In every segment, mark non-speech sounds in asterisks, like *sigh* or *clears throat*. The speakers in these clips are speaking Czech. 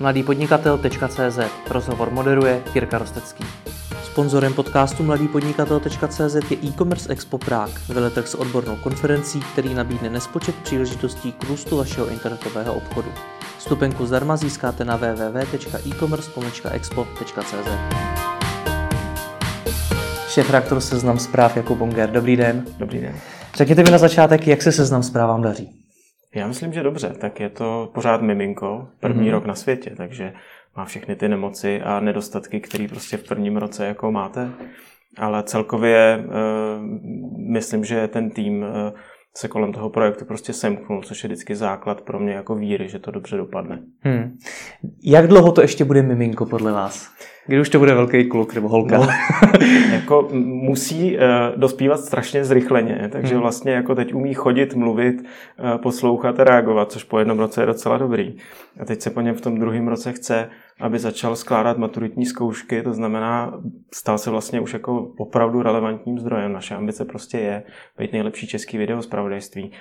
mladýpodnikatel.cz Rozhovor moderuje Jirka Rostecký. Sponzorem podcastu mladýpodnikatel.cz je e-commerce Expo Prague, veletrh s odbornou konferencí, který nabídne nespočet příležitostí k růstu vašeho internetového obchodu. Stupenku zdarma získáte na www.e-commerce-expo.cz Šéf reaktor Seznam zpráv Jakub Bonger. Dobrý den. Dobrý den. Řekněte mi na začátek, jak se Seznam zprávám daří. Já myslím, že dobře. Tak je to pořád miminko, první mm-hmm. rok na světě, takže má všechny ty nemoci a nedostatky, které prostě v prvním roce jako máte. Ale celkově uh, myslím, že ten tým uh, se kolem toho projektu prostě semknul, což je vždycky základ pro mě jako víry, že to dobře dopadne. Hmm. Jak dlouho to ještě bude miminko podle vás? Kdy už to bude velký kluk nebo holka? No, *laughs* jako musí uh, dospívat strašně zrychleně, takže hmm. vlastně jako teď umí chodit, mluvit, uh, poslouchat a reagovat, což po jednom roce je docela dobrý. A teď se po něm v tom druhém roce chce, aby začal skládat maturitní zkoušky, to znamená, stal se vlastně už jako opravdu relevantním zdrojem. Naše ambice prostě je být nejlepší český video zpravodajství.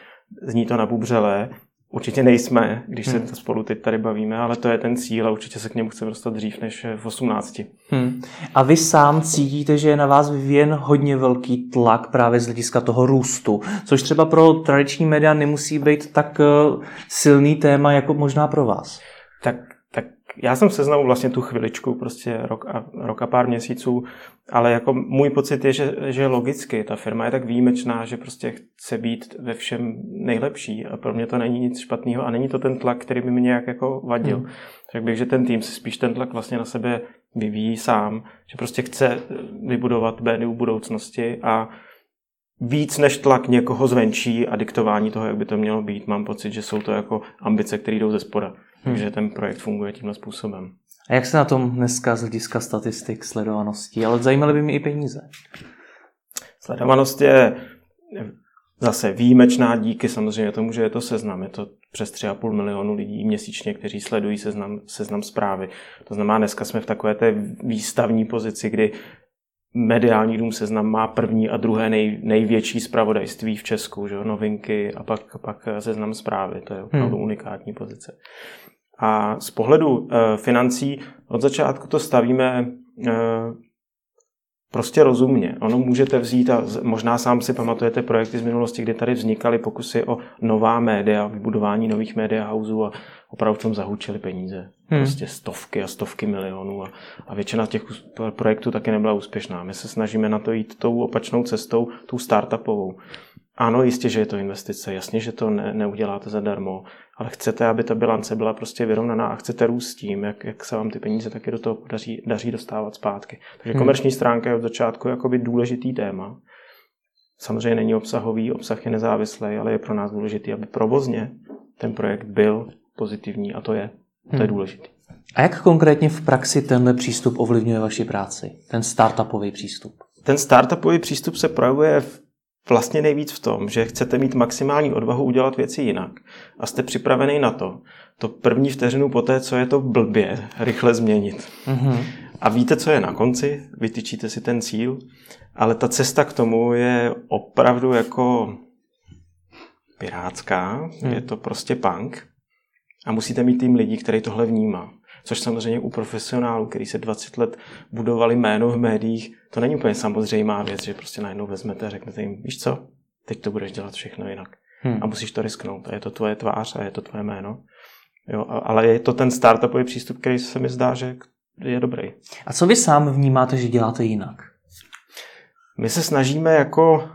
Zní to nabubřelé, Určitě nejsme, když se hmm. spolu teď tady bavíme, ale to je ten cíl a určitě se k němu chceme dostat dřív než v 18. Hmm. A vy sám cítíte, že je na vás vyvíjen hodně velký tlak právě z hlediska toho růstu, což třeba pro tradiční média nemusí být tak eh, silný téma jako možná pro vás. Tak já jsem seznamu vlastně tu chviličku, prostě rok a, rok a pár měsíců, ale jako můj pocit je, že, že logicky ta firma je tak výjimečná, že prostě chce být ve všem nejlepší a pro mě to není nic špatného a není to ten tlak, který by mi nějak jako vadil. Hmm. Řekl bych, že ten tým si spíš ten tlak vlastně na sebe vyvíjí sám, že prostě chce vybudovat BNU budoucnosti a víc než tlak někoho zvenčí a diktování toho, jak by to mělo být. Mám pocit, že jsou to jako ambice, které jdou ze spoda. Takže hmm. ten projekt funguje tímhle způsobem. A jak se na tom dneska z hlediska statistik, sledovanosti? Ale zajímaly by mě i peníze. Sledovanost je zase výjimečná díky samozřejmě tomu, že je to seznam. Je to přes 3,5 milionu lidí měsíčně, kteří sledují seznam, seznam zprávy. To znamená, dneska jsme v takové té výstavní pozici, kdy mediální dům Seznam má první a druhé nej, největší zpravodajství v Česku, že? novinky a pak, pak Seznam zprávy. To je opravdu hmm. unikátní pozice. A z pohledu e, financí od začátku to stavíme e, prostě rozumně. Ono můžete vzít, a možná sám si pamatujete projekty z minulosti, kdy tady vznikaly pokusy o nová média, vybudování nových média houseů a opravdu v tom zahučili peníze. Hmm. Prostě stovky a stovky milionů a, a většina těch projektů taky nebyla úspěšná. My se snažíme na to jít tou opačnou cestou, tou startupovou. Ano, jistě, že je to investice, jasně, že to ne, neuděláte zadarmo, ale chcete, aby ta bilance byla prostě vyrovnaná a chcete růst s tím, jak, jak se vám ty peníze taky do toho daří, daří dostávat zpátky. Takže hmm. komerční stránka je od začátku jakoby důležitý téma. Samozřejmě není obsahový, obsah je nezávislý, ale je pro nás důležitý, aby provozně ten projekt byl pozitivní a to je, to je hmm. důležité. A jak konkrétně v praxi tenhle přístup ovlivňuje vaši práci? Ten startupový přístup? Ten startupový přístup se projevuje v vlastně nejvíc v tom, že chcete mít maximální odvahu udělat věci jinak a jste připravený na to, to první vteřinu po té, co je to blbě, rychle změnit. Mm-hmm. A víte, co je na konci, vytyčíte si ten cíl, ale ta cesta k tomu je opravdu jako pirátská, mm. je to prostě punk a musíte mít tým lidí, který tohle vnímá což samozřejmě u profesionálů, který se 20 let budovali jméno v médiích, to není úplně samozřejmá věc, že prostě najednou vezmete a řeknete jim, víš co, teď to budeš dělat všechno jinak. Hmm. A musíš to risknout. A je to tvoje tvář a je to tvoje jméno. Jo, ale je to ten startupový přístup, který se mi zdá, že je dobrý. A co vy sám vnímáte, že děláte jinak? My se snažíme jako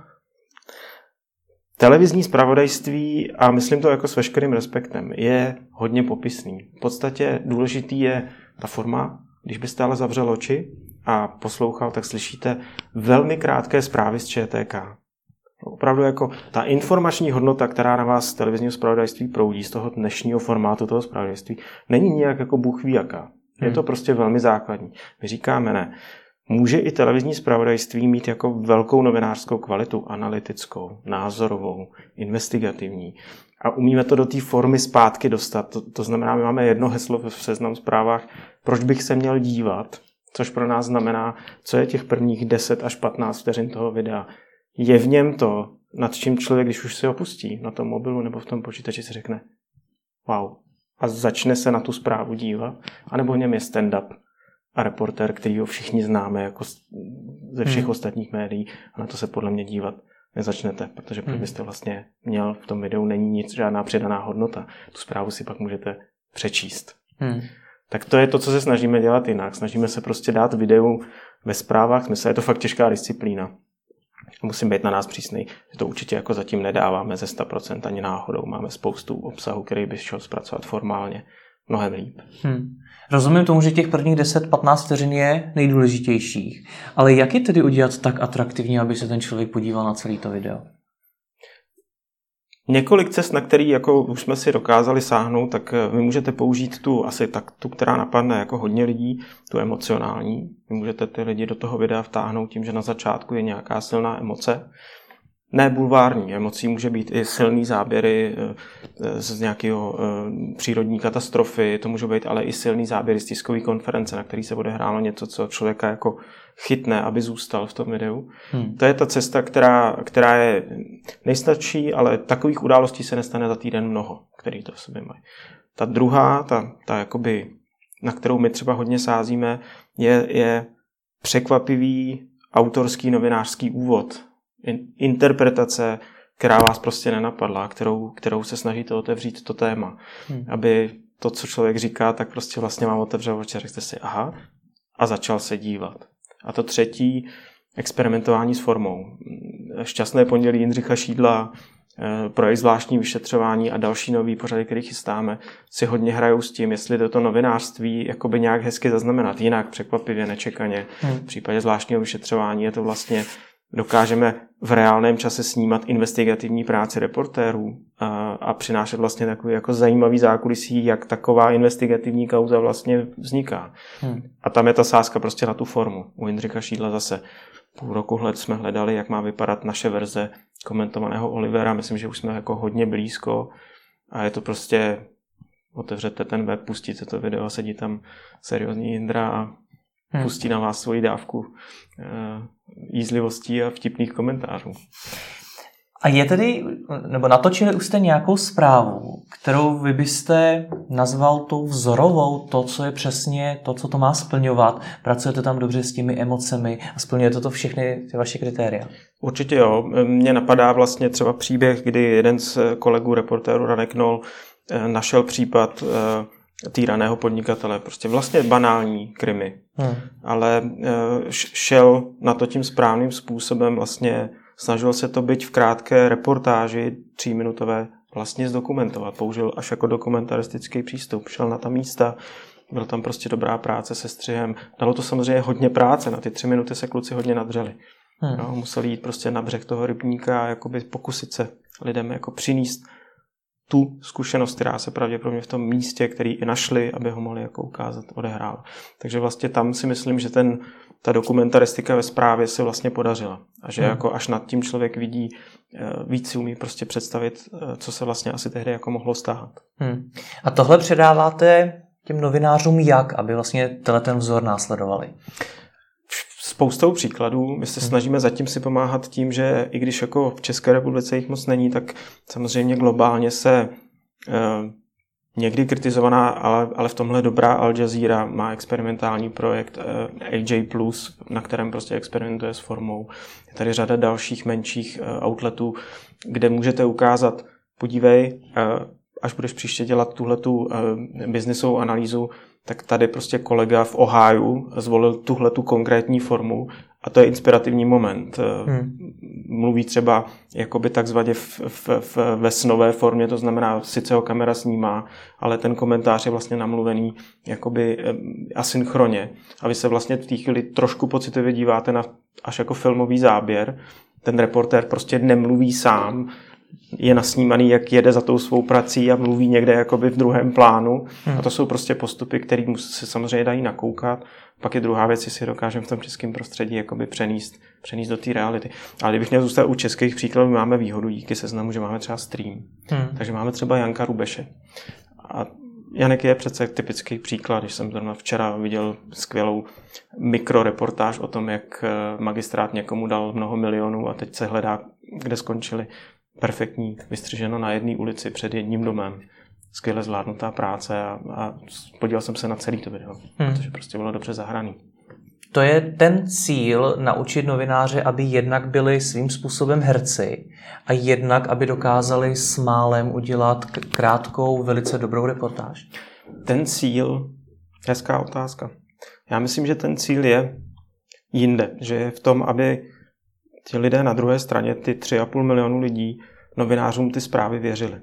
Televizní zpravodajství, a myslím to jako s veškerým respektem, je hodně popisný. V podstatě důležitý je ta forma. Když byste ale zavřel oči a poslouchal, tak slyšíte velmi krátké zprávy z ČTK. Opravdu jako ta informační hodnota, která na vás z televizního zpravodajství proudí, z toho dnešního formátu toho zpravodajství, není nijak jako bůh ví jaká. Je to hmm. prostě velmi základní. My říkáme ne. Může i televizní zpravodajství mít jako velkou novinářskou kvalitu, analytickou, názorovou, investigativní. A umíme to do té formy zpátky dostat. To, to znamená, my máme jedno heslo v seznam zprávách, proč bych se měl dívat, což pro nás znamená, co je těch prvních 10 až 15 vteřin toho videa. Je v něm to, nad čím člověk, když už se opustí na tom mobilu nebo v tom počítači, si řekne, wow, a začne se na tu zprávu dívat, anebo v něm je stand-up a reporter, který ho všichni známe jako ze všech hmm. ostatních médií a na to se podle mě dívat nezačnete, protože hmm. byste vlastně měl v tom videu není nic, žádná přidaná hodnota. Tu zprávu si pak můžete přečíst. Hmm. Tak to je to, co se snažíme dělat jinak. Snažíme se prostě dát videu ve zprávách, smysl je to fakt těžká disciplína. Musím být na nás přísný. To určitě jako zatím nedáváme ze 100% ani náhodou. Máme spoustu obsahu, který by šel zpracovat formálně mnohem líp. Hmm. Rozumím tomu, že těch prvních 10-15 vteřin je nejdůležitějších, ale jak je tedy udělat tak atraktivně, aby se ten člověk podíval na celý to video? Několik cest, na který jako už jsme si dokázali sáhnout, tak eh, vy můžete použít tu asi tak tu, která napadne jako hodně lidí, tu emocionální. Vy můžete ty lidi do toho videa vtáhnout tím, že na začátku je nějaká silná emoce, ne bulvární emocí, může být i silný záběry eh, eh, z nějakého eh, přírodní katastrofy, to může být ale i silný záběry z tiskové konference, na který se bude hráno něco, co člověka jako chytne, aby zůstal v tom videu. Hmm. To je ta cesta, která, která je nejstarší, ale takových událostí se nestane za týden mnoho, který to v sobě mají. Ta druhá, ta, ta jakoby, na kterou my třeba hodně sázíme, je, je překvapivý autorský novinářský úvod interpretace, která vás prostě nenapadla, kterou, kterou se snažíte otevřít to téma. Hmm. Aby to, co člověk říká, tak prostě vlastně vám otevřel oči a řekl si aha a začal se dívat. A to třetí, experimentování s formou. Šťastné pondělí Jindřicha Šídla, eh, projekt zvláštní vyšetřování a další nový pořady, který chystáme, si hodně hrajou s tím, jestli toto novinářství jakoby nějak hezky zaznamenat, jinak překvapivě, nečekaně. Hmm. V případě zvláštního vyšetřování je to vlastně dokážeme v reálném čase snímat investigativní práci reportérů a, a přinášet vlastně takový jako zajímavý zákulisí, jak taková investigativní kauza vlastně vzniká. Hmm. A tam je ta sázka prostě na tu formu. U Jindřika Šídla zase půl roku hled jsme hledali, jak má vypadat naše verze komentovaného Olivera. Myslím, že už jsme jako hodně blízko a je to prostě otevřete ten web, pustíte to video a sedí tam seriózní Jindra a hmm. pustí na vás svoji dávku eh, jízlivostí a vtipných komentářů. A je tedy, nebo natočili už jste nějakou zprávu, kterou vy byste nazval tou vzorovou, to, co je přesně to, co to má splňovat. Pracujete tam dobře s těmi emocemi a splňujete to všechny ty vaše kritéria? Určitě jo. Mně napadá vlastně třeba příběh, kdy jeden z kolegů reportérů Radek Nol eh, našel případ eh, týraného podnikatele. Prostě vlastně banální krimi. Hmm. Ale eh, šel na to tím správným způsobem, vlastně snažil se to být v krátké reportáži tříminutové vlastně zdokumentovat. Použil až jako dokumentaristický přístup. Šel na ta místa, byl tam prostě dobrá práce se střihem. Dalo to samozřejmě hodně práce, na ty tři minuty se kluci hodně nadřeli. Hmm. No, museli jít prostě na břeh toho rybníka a jakoby pokusit se lidem jako přinést tu zkušenost, která se pravděpodobně v tom místě, který i našli, aby ho mohli jako ukázat, odehrál. Takže vlastně tam si myslím, že ten, ta dokumentaristika ve zprávě se vlastně podařila. A že hmm. jako až nad tím člověk vidí, eh, víc si umí prostě představit, eh, co se vlastně asi tehdy jako mohlo stát. Hmm. A tohle předáváte těm novinářům jak, aby vlastně tenhle ten vzor následovali? Spoustou příkladů. My se hmm. snažíme zatím si pomáhat tím, že i když jako v České republice jich moc není, tak samozřejmě globálně se eh, někdy kritizovaná, ale, ale v tomhle dobrá Al Jazeera má experimentální projekt eh, AJ+, na kterém prostě experimentuje s formou. Je tady řada dalších menších eh, outletů, kde můžete ukázat, podívej, až budeš příště dělat tuhletu biznisovou analýzu, tak tady prostě kolega v Ohio zvolil tuhle tu konkrétní formu a to je inspirativní moment. Hmm. Mluví třeba jakoby takzvaně v, v, v, ve snové formě, to znamená, sice ho kamera snímá, ale ten komentář je vlastně namluvený jakoby asynchronně a vy se vlastně v té chvíli trošku pocitově díváte na až jako filmový záběr. Ten reportér prostě nemluví sám, je nasnímaný, jak jede za tou svou prací a mluví někde jakoby v druhém plánu. Hmm. A to jsou prostě postupy, které se samozřejmě dají nakoukat. Pak je druhá věc, jestli dokážeme v tom českém prostředí jakoby přenést, přenést do té reality. Ale kdybych měl zůstat u českých příkladů, máme výhodu díky seznamu, že máme třeba stream. Hmm. Takže máme třeba Janka Rubeše. A Janek je přece typický příklad, když jsem zrovna včera viděl skvělou mikroreportáž o tom, jak eh, magistrát někomu dal mnoho milionů a teď se hledá, kde skončili perfektní, vystřiženo na jedné ulici před jedním domem. skvěle zvládnutá práce a, a podíval jsem se na celý to video, hmm. protože prostě bylo dobře zahraný. To je ten cíl naučit novináře, aby jednak byli svým způsobem herci a jednak, aby dokázali s málem udělat krátkou, velice dobrou reportáž. Ten cíl, hezká otázka. Já myslím, že ten cíl je jinde, že je v tom, aby ti lidé na druhé straně, ty 3,5 milionu lidí, novinářům ty zprávy věřili.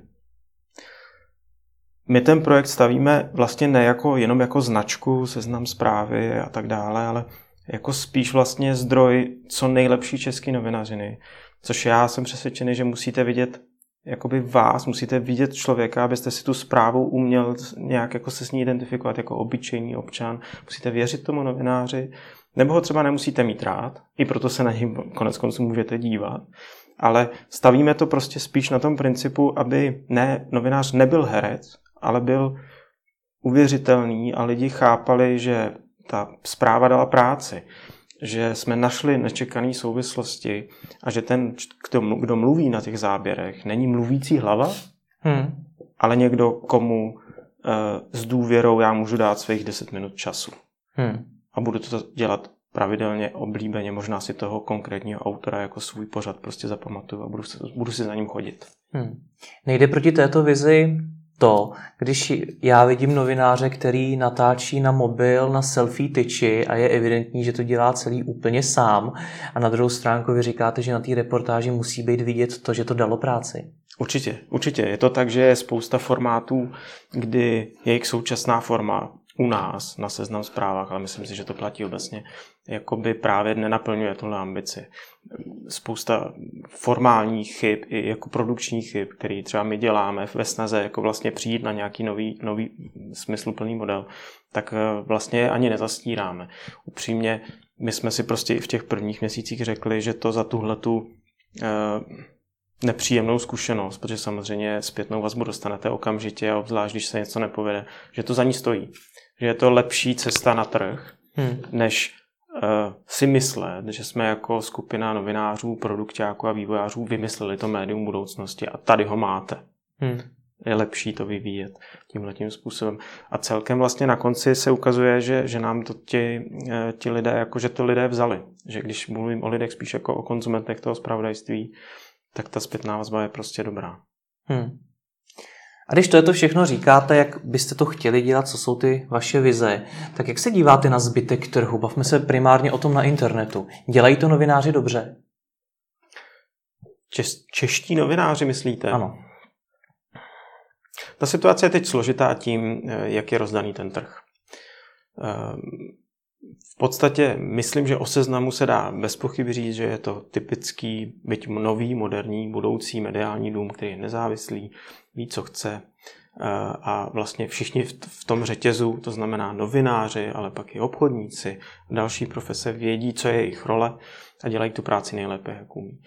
My ten projekt stavíme vlastně ne jako, jenom jako značku, seznam zprávy a tak dále, ale jako spíš vlastně zdroj co nejlepší české novinařiny. Což já jsem přesvědčený, že musíte vidět jakoby vás, musíte vidět člověka, abyste si tu zprávu uměl nějak jako se s ní identifikovat jako obyčejný občan. Musíte věřit tomu novináři, nebo ho třeba nemusíte mít rád, i proto se na něj konec konců můžete dívat, ale stavíme to prostě spíš na tom principu, aby ne, novinář nebyl herec, ale byl uvěřitelný a lidi chápali, že ta zpráva dala práci, že jsme našli nečekané souvislosti a že ten, kdo, mluví na těch záběrech, není mluvící hlava, hmm. ale někdo, komu uh, s důvěrou já můžu dát svých 10 minut času. Hmm. A budu to dělat pravidelně, oblíbeně, možná si toho konkrétního autora jako svůj pořad prostě zapamatuju a budu, si, budu si za ním chodit. Hmm. Nejde proti této vizi to, když já vidím novináře, který natáčí na mobil na selfie tyči a je evidentní, že to dělá celý úplně sám a na druhou stránku vy říkáte, že na té reportáži musí být vidět to, že to dalo práci. Určitě, určitě. Je to tak, že je spousta formátů, kdy jejich současná forma u nás na seznam zprávách, ale myslím si, že to platí obecně, jakoby právě nenaplňuje tuhle ambici. Spousta formálních chyb i jako produkčních chyb, které třeba my děláme ve snaze jako vlastně přijít na nějaký nový, nový smysluplný model, tak eh, vlastně ani nezastíráme. Upřímně, my jsme si prostě i v těch prvních měsících řekli, že to za tuhletu eh, nepříjemnou zkušenost, protože samozřejmě zpětnou vazbu dostanete okamžitě a obzvlášť, když se něco nepovede, že to za ní stojí že je to lepší cesta na trh, hmm. než uh, si myslet, že jsme jako skupina novinářů, produktáků a vývojářů vymysleli to médium budoucnosti a tady ho máte. Hmm. Je lepší to vyvíjet tímhle tím způsobem. A celkem vlastně na konci se ukazuje, že, že nám to ti, eh, ti lidé, jako že to lidé vzali. Že když mluvím o lidech spíš jako o konzumentech toho zpravodajství, tak ta zpětná vazba je prostě dobrá. Hmm. A když to je to všechno říkáte, jak byste to chtěli dělat, co jsou ty vaše vize, tak jak se díváte na zbytek trhu? Bavme se primárně o tom na internetu. Dělají to novináři dobře? Čes, čeští novináři, myslíte? Ano. Ta situace je teď složitá tím, eh, jak je rozdaný ten trh. Ehm, v podstatě myslím, že o seznamu se dá bez pochyby říct, že je to typický, byť nový, moderní, budoucí mediální dům, který je nezávislý, ví, co chce eh, a vlastně všichni v tom řetězu, to znamená novináři, ale pak i obchodníci, další profese vědí, co je jejich role a dělají tu práci nejlépe, jak umí.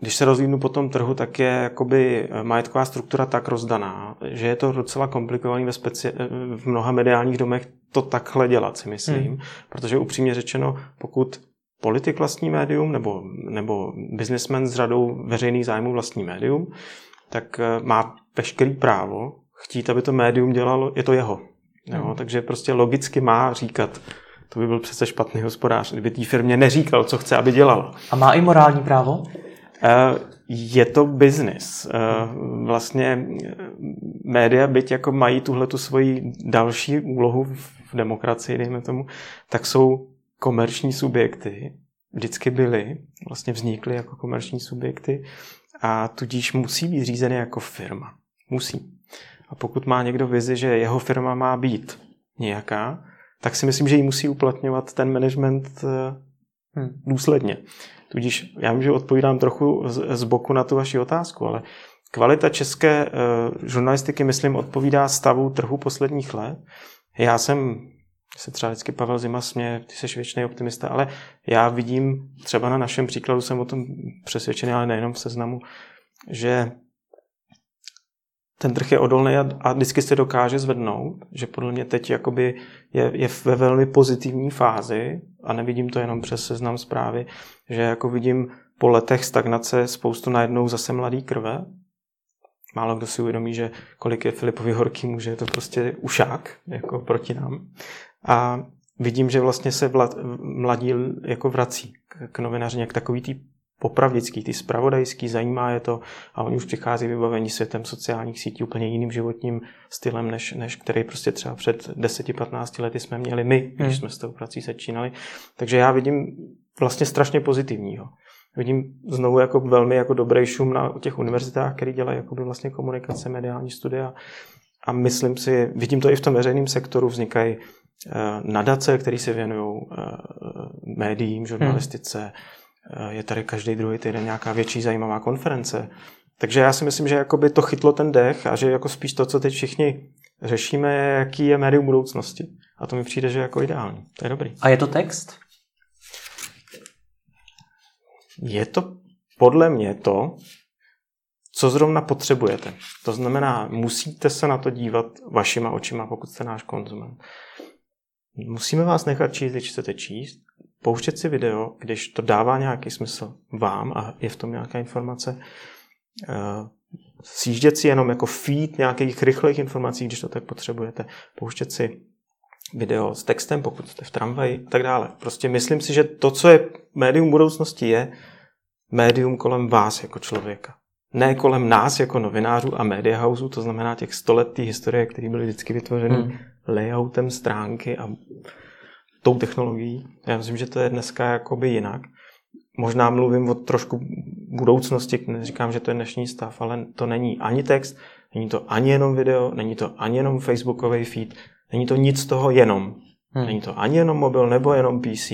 Když se rozvíjnu po tom trhu, tak je jakoby majetková struktura tak rozdaná, že je to docela komplikovaný ve speci- v mnoha mediálních domech to takhle dělat, si myslím. Hmm. Protože upřímně řečeno, pokud politik vlastní médium nebo, nebo businessman s řadou veřejných zájmů vlastní médium, tak eh, má veškerý právo chtít, aby to médium dělalo, je to jeho. Jo? Hmm. Takže prostě logicky má říkat, to by byl přece špatný hospodář, kdyby té firmě neříkal, co chce, aby dělala. A má i morální právo? Eh, je to biznis. Eh, vlastně média, byť jako mají tuhle tu svoji další úlohu v demokracii, dejme tomu, tak jsou komerční subjekty, vždycky byly, vlastně vznikly jako komerční subjekty a tudíž musí být řízeny jako firma. Musí. A pokud má někdo vizi, že jeho firma má být nějaká, tak si myslím, že ji musí uplatňovat ten management eh, hmm. důsledně. Tudíž já vím, že odpovídám trochu z, boku na tu vaši otázku, ale kvalita české uh, žurnalistiky, myslím, odpovídá stavu trhu posledních let. Já jsem se třeba vždycky Pavel Zima směje, ty jsi věčný optimista, ale já vidím, třeba na našem příkladu jsem o tom přesvědčený, ale nejenom v seznamu, že ten trh je odolný a, a vždycky se dokáže zvednout, že podle mě teď jakoby je, je ve velmi pozitivní fázi a nevidím to jenom přes seznam zprávy, že jako vidím po letech stagnace spoustu najednou zase mladý krve. málo kdo si uvědomí, že kolik je Filipovi horký muže, je to prostě ušák jako proti nám. A vidím, že vlastně se vlad, mladí jako vrací k novináři jak takový tý popravdický, ty spravodajský, zajímá je to a oni už přichází vybavení světem sociálních sítí úplně jiným životním stylem, než, než který prostě třeba před 10-15 lety jsme měli my, když hmm. jsme s tou prací začínali. Takže já vidím vlastně strašně pozitivního. Vidím znovu jako velmi jako dobrý šum na těch univerzitách, který dělají jako vlastně komunikace, mediální studia a myslím si, vidím to i v tom veřejném sektoru, vznikají nadace, které se věnují uh, médiím, žurnalistice, hmm Eh, je tady každý druhý týden nějaká větší zajímavá konference. Takže já si myslím, že jakoby to chytlo ten dech a že jako spíš to, co teď všichni řešíme, je, jaký je médium budoucnosti. A to mi přijde, že jako ideální. To je dobrý. A je to text? Je to podle mě to, co zrovna potřebujete. To znamená, musíte se na to dívat vašima očima, pokud jste náš konzument. Musíme vás nechat číst, když chcete číst, pouštět si video, když to dává nějaký smysl vám a je v tom nějaká informace, uh, sjíždět si jenom jako feed nějakých rychlých informací, když to tak potřebujete, pouštět si video s textem, pokud jste v tramvaji a tak dále. Prostě myslím si, že to, co je médium budoucnosti, je médium kolem vás jako člověka. Ne kolem nás jako novinářů a media houseu, to znamená těch století historie, které byly vždycky vytvořeny hmm. Layoutem stránky a tou technologií. Já myslím, že to je dneska jakoby jinak. Možná mluvím o trošku budoucnosti, neříkám, že to je dnešní stav, ale to není ani text, není to ani jenom video, není to ani jenom facebookový feed, není to nic toho jenom. Hmm. Není to ani jenom mobil nebo jenom PC,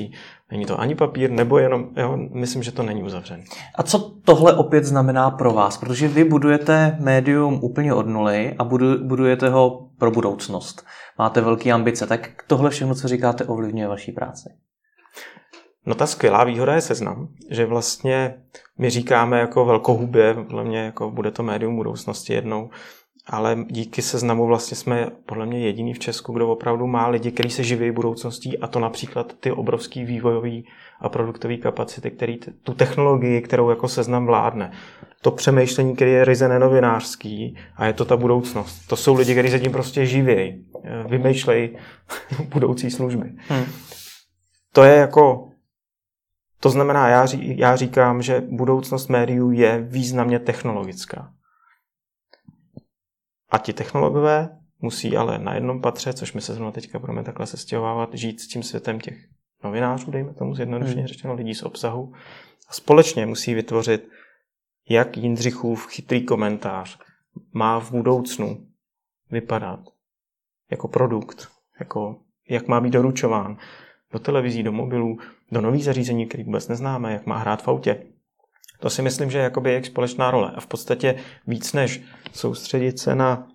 není to ani papír nebo jenom, jo, myslím, že to není uzavřené. A co tohle opět znamená pro vás? Protože vy budujete médium úplně od nuly a budujete ho pro budoucnost. Máte velké ambice, tak tohle všechno, co říkáte, ovlivňuje vaší práci. No ta skvělá výhoda je seznam, že vlastně my říkáme jako velkohubě, podle mě jako bude to médium budoucnosti jednou, ale díky seznamu vlastně jsme podle mě jediný v Česku, kdo opravdu má lidi, kteří se živí budoucností a to například ty obrovský vývojový a produktový kapacity, který tu technologii, kterou jako seznam vládne. To přemýšlení, který je ryze nenovinářský a je to ta budoucnost. To jsou lidi, kteří se tím prostě živějí, vymýšlejí *laughs* budoucí služby. Hmm. To je jako to znamená, já, ří, já říkám, že budoucnost médiů je významně technologická. A ti technologové musí ale na jednom patře, což my se zrovna teďka budeme takhle se stěhovávat, žít s tím světem těch novinářů, dejme tomu zjednodušeně hmm. řečeno, lidí z obsahu. A společně musí vytvořit, jak Jindřichův chytrý komentář má v budoucnu vypadat jako produkt, jako jak má být doručován do televizí, do mobilů, do nových zařízení, které vůbec neznáme, jak má hrát v autě. To si myslím, že je jakoby jak společná role. A v podstatě víc než soustředit se na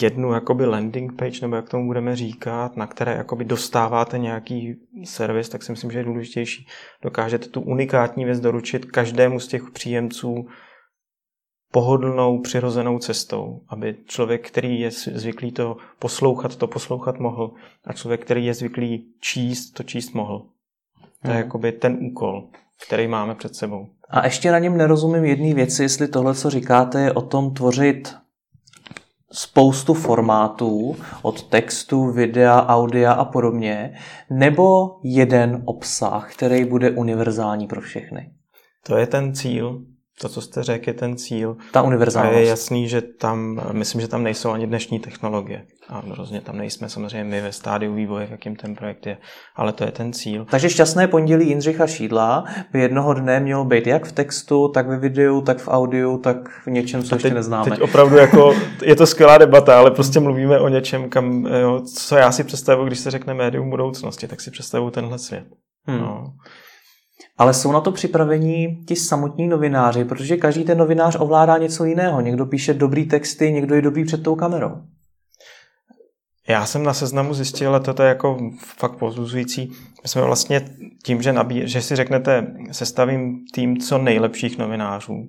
jednu jakoby landing page, nebo jak tomu budeme říkat, na které jakoby dostáváte nějaký servis, tak si myslím, že je důležitější. Dokážete tu unikátní věc doručit každému z těch příjemců pohodlnou, přirozenou cestou, aby člověk, který je zvyklý to poslouchat, to poslouchat mohl a člověk, který je zvyklý číst, to číst mohl. To je hmm. jakoby ten úkol který máme před sebou. A ještě na něm nerozumím jedné věci, jestli tohle, co říkáte, je o tom tvořit spoustu formátů, od textu, videa, audia a podobně, nebo jeden obsah, který bude univerzální pro všechny? To je ten cíl, to, co jste řekl, je ten cíl. Ta univerzálnost. A je jasný, že tam, myslím, že tam nejsou ani dnešní technologie. A hrozně tam nejsme samozřejmě my ve stádiu vývoje, jakým ten projekt je, ale to je ten cíl. Takže šťastné pondělí Jindřicha Šídla by jednoho dne mělo být jak v textu, tak ve videu, tak v audiu, tak v něčem, co teď, ještě neznáme. Teď opravdu jako, *laughs* je to skvělá debata, ale prostě mluvíme o něčem, kam, jo, co já si představuji, když se řekne médium budoucnosti, tak si představuji tenhle svět. Hmm. No. Ale jsou na to připravení ti samotní novináři, protože každý ten novinář ovládá něco jiného. Někdo píše dobrý texty, někdo je dobrý před tou kamerou. Já jsem na seznamu zjistil, ale to je jako fakt pozuzující. My jsme vlastně tím, že, nabí, že si řeknete, sestavím tým co nejlepších novinářů,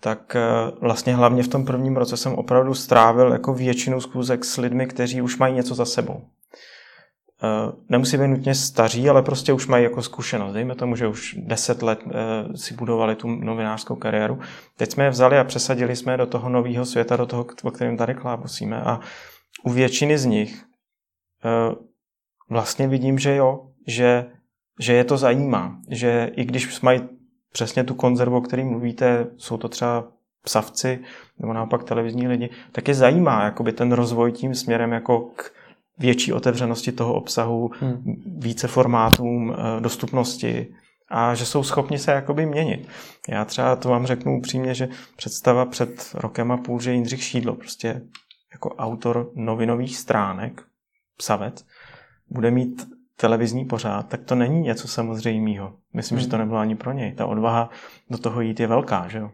tak eh, vlastně hlavně v tom prvním roce jsem opravdu strávil jako většinu zkůzek s lidmi, kteří už mají něco za sebou. nemusí být nutně staří, ale prostě už mají jako zkušenost. Dejme tomu, že už deset let si budovali tu novinářskou kariéru. Teď jsme je vzali a přesadili jsme do toho nového světa, do toho, o kterém tady klábosíme. A u většiny z nich vlastně vidím, že jo, že, že je to zajímá, že i když mají přesně tu konzervu, o který mluvíte, jsou to třeba psavci nebo naopak televizní lidi, tak je zajímá jakoby ten rozvoj tím směrem jako k větší otevřenosti toho obsahu, hmm. více formátům, eh, dostupnosti a že jsou schopni se jakoby měnit. Já třeba to vám řeknu upřímně, že představa před rokem a půl, že Jindřich Šídlo, prostě jako autor novinových stránek, psavec, bude mít televizní pořád, tak to není něco samozřejmého. Myslím, hmm. že to nebylo ani pro něj. Ta odvaha do toho jít je velká, že jo?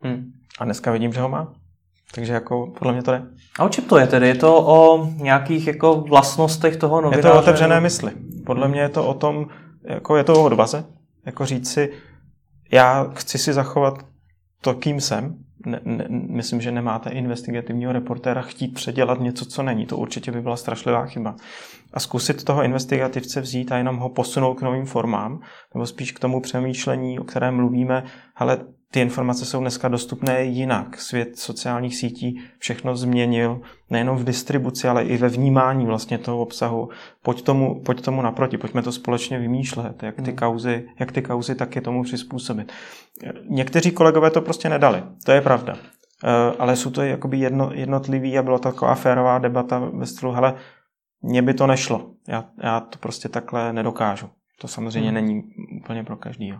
Hmm. A dneska vidím, že ho má. Takže jako podle mě to je. A o čem to je tedy? Je to o nějakých jako vlastnostech toho novináře? Je to o otevřené mysli. Podle mě je to o tom, jako je to o odvaze. Jako říct si, já chci si zachovat to, kým jsem. Ne, ne, myslím, že nemáte investigativního reportéra chtít předělat něco, co není. To určitě by byla strašlivá chyba a zkusit toho investigativce vzít a jenom ho posunout k novým formám, nebo spíš k tomu přemýšlení, o kterém mluvíme, ale ty informace jsou dneska dostupné jinak. Svět sociálních sítí všechno změnil, nejenom v distribuci, ale i ve vnímání vlastně toho obsahu. Pojď tomu, pojď tomu naproti, pojďme to společně vymýšlet, jak ty hmm. kauzy, jak ty kauzy tak je tomu přizpůsobit. Někteří kolegové to prostě nedali, to je pravda. Eh, ale jsou to jakoby jedno, jednotlivý a byla taková férová debata ve stylu, hele, mně by to nešlo. Já, já to prostě takhle nedokážu. To samozřejmě hmm. není úplně pro každýho.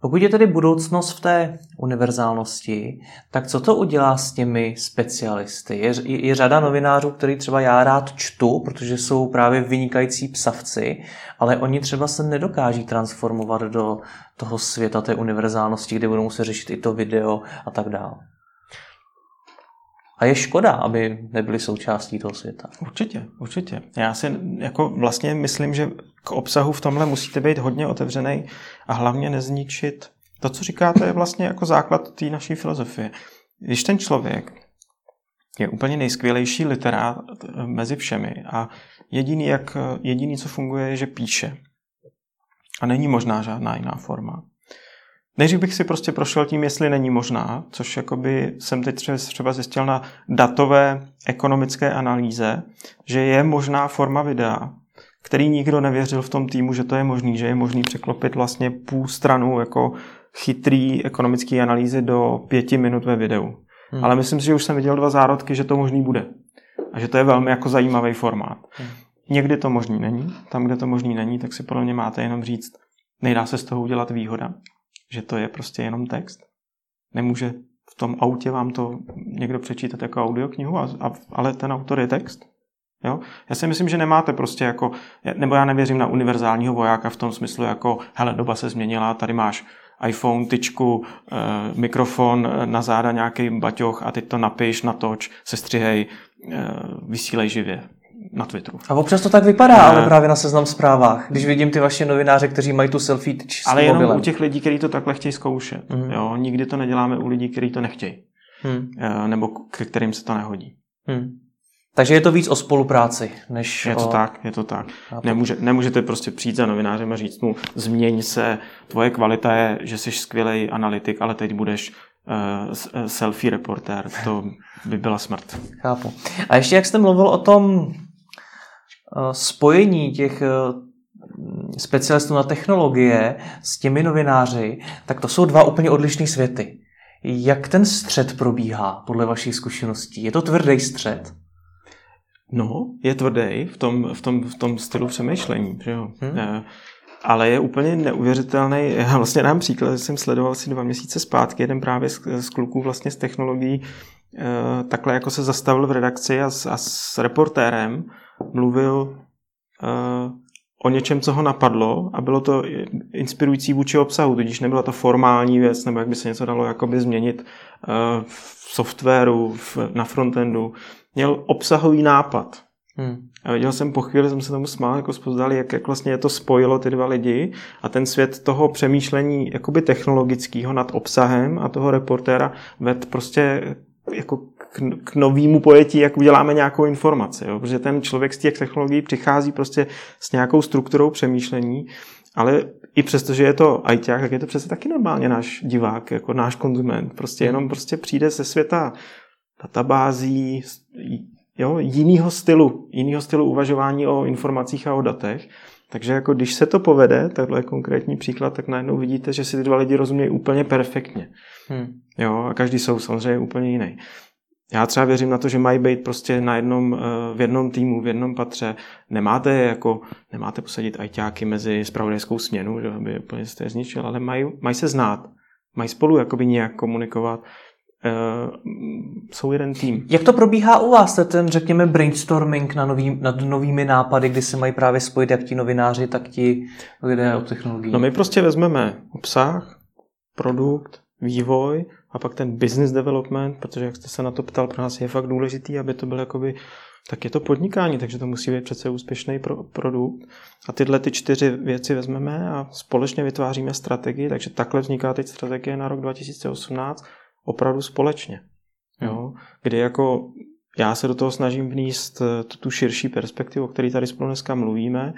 Pokud je tedy budoucnost v té univerzálnosti, tak co to udělá s těmi specialisty? Je, je, je řada novinářů, který třeba já rád čtu, protože jsou právě vynikající psavci, ale oni třeba se nedokáží transformovat do toho světa té univerzálnosti, kde budou muset řešit i to video a tak dále. A je škoda, aby nebyli součástí toho světa. Určitě, určitě. Já si jako vlastně myslím, že k obsahu v tomhle musíte být hodně otevřený a hlavně nezničit. To, co říkáte, je vlastně jako základ té naší filozofie. Když ten člověk je úplně nejskvělejší literát mezi všemi a jediný, jak, jediný, co funguje, je, že píše. A není možná žádná jiná forma. Než bych si prostě prošel tím, jestli není možná, což jakoby jsem teď třeba zjistil na datové ekonomické analýze, že je možná forma videa, který nikdo nevěřil v tom týmu, že to je možný, že je možný překlopit vlastně půl stranu jako chytrý ekonomický analýzy do pěti minut ve videu. Hmm. Ale myslím si, že už jsem viděl dva zárodky, že to možný bude. A že to je velmi jako zajímavý formát. Hmm. Někdy to možný není. Tam, kde to možný není, tak si podle mě máte jenom říct, nejdá se z toho udělat výhoda že to je prostě jenom text. Nemůže v tom autě vám to někdo přečítat jako audioknihu, a, a, ale ten autor je text. Jo? Já si myslím, že nemáte prostě jako, nebo já nevěřím na univerzálního vojáka v tom smyslu jako, hele, doba se změnila, tady máš iPhone, tyčku, eh, mikrofon, eh, na záda nějaký baťoch a teď to napiš, natoč, sestřihej, eh, vysílej živě na Twitteru. A občas to tak vypadá, ale právě na seznam zprávách, když vidím ty vaše novináře, kteří mají tu selfie tyč Ale jenom mobilem. u těch lidí, kteří to takhle chtějí zkoušet. Mm. Jo, nikdy to neděláme u lidí, kteří to nechtějí. Mm. Nebo k kterým se to nehodí. Mm. Takže je to víc o spolupráci, než Je to o... tak, je to tak. Nemůže, nemůžete prostě přijít za novinářem a říct mu, změň se, tvoje kvalita je, že jsi skvělý analytik, ale teď budeš uh, selfie reportér. To by byla smrt. Chápu. A ještě jak jste mluvil o tom Eh, spojení těch eh, specialistů na technologie s těmi novináři, tak to jsou dva úplně odlišné světy. Jak ten střed probíhá podle vašich zkušeností? Je to tvrdý střed? No, je tvrdý v tom, v tom, v tom stylu přemýšlení. Že jo? Hmm. Ale je úplně neuvěřitelný. Já *laughs* vlastně dám příklad, jsem sledoval si dva měsíce zpátky, jeden právě z, z kluků vlastně z technologií, takhle jako se zastavil v redakci a s, a s reportérem mluvil uh, o něčem, co ho napadlo a bylo to inspirující vůči obsahu, tudíž nebyla to formální věc, nebo jak by se něco dalo jakoby změnit v softwaru, v, na frontendu. Měl obsahový nápad. Hmm. A viděl jsem po chvíli, jsem se tomu smál, jako spozdali, jak, jak vlastně je to spojilo ty dva lidi a ten svět toho přemýšlení jakoby technologického nad obsahem a toho reportéra ved prostě jako k, k novému pojetí, jak uděláme nějakou informaci. Jo? Protože ten člověk z těch technologií přichází prostě s nějakou strukturou přemýšlení, ale i přesto, že je to ajťák, tak je to přece taky normálně náš divák, jako náš konzument. Prostě jenom prostě přijde ze světa databází, jo, jinýho stylu, jinýho stylu uvažování o informacích a o datech. Takže jako když se to povede, takhle konkrétní příklad, tak najednou vidíte, že si ty dva lidi rozumějí úplně perfektně. Hmm. Jo, a každý jsou samozřejmě úplně jiný. Já třeba věřím na to, že mají být prostě na jednom, eh, v jednom týmu, v jednom patře. Nemáte jako, nemáte posadit ajťáky mezi spravodajskou směnu, že aby úplně jste je zničil, ale mají, mají se znát. Mají spolu jakoby nějak komunikovat. Uh, jsou jeden tým. Jak to probíhá u vás, ten, řekněme, brainstorming na nový, nad novými nápady, kdy se mají právě spojit jak ti novináři, tak ti lidé o technologii? No my prostě vezmeme obsah, produkt, vývoj a pak ten business development, protože jak jste se na to ptal, pro nás je fakt důležitý, aby to bylo jakoby, tak je to podnikání, takže to musí být přece úspěšný pro, produkt. A tyhle ty čtyři věci vezmeme a společně vytváříme strategii, takže takhle vzniká teď strategie na rok 2018 opravdu společně. Jo? Hmm. Kdy jako já se do toho snažím vníst eh, tu, širší perspektivu, o které tady spolu dneska mluvíme,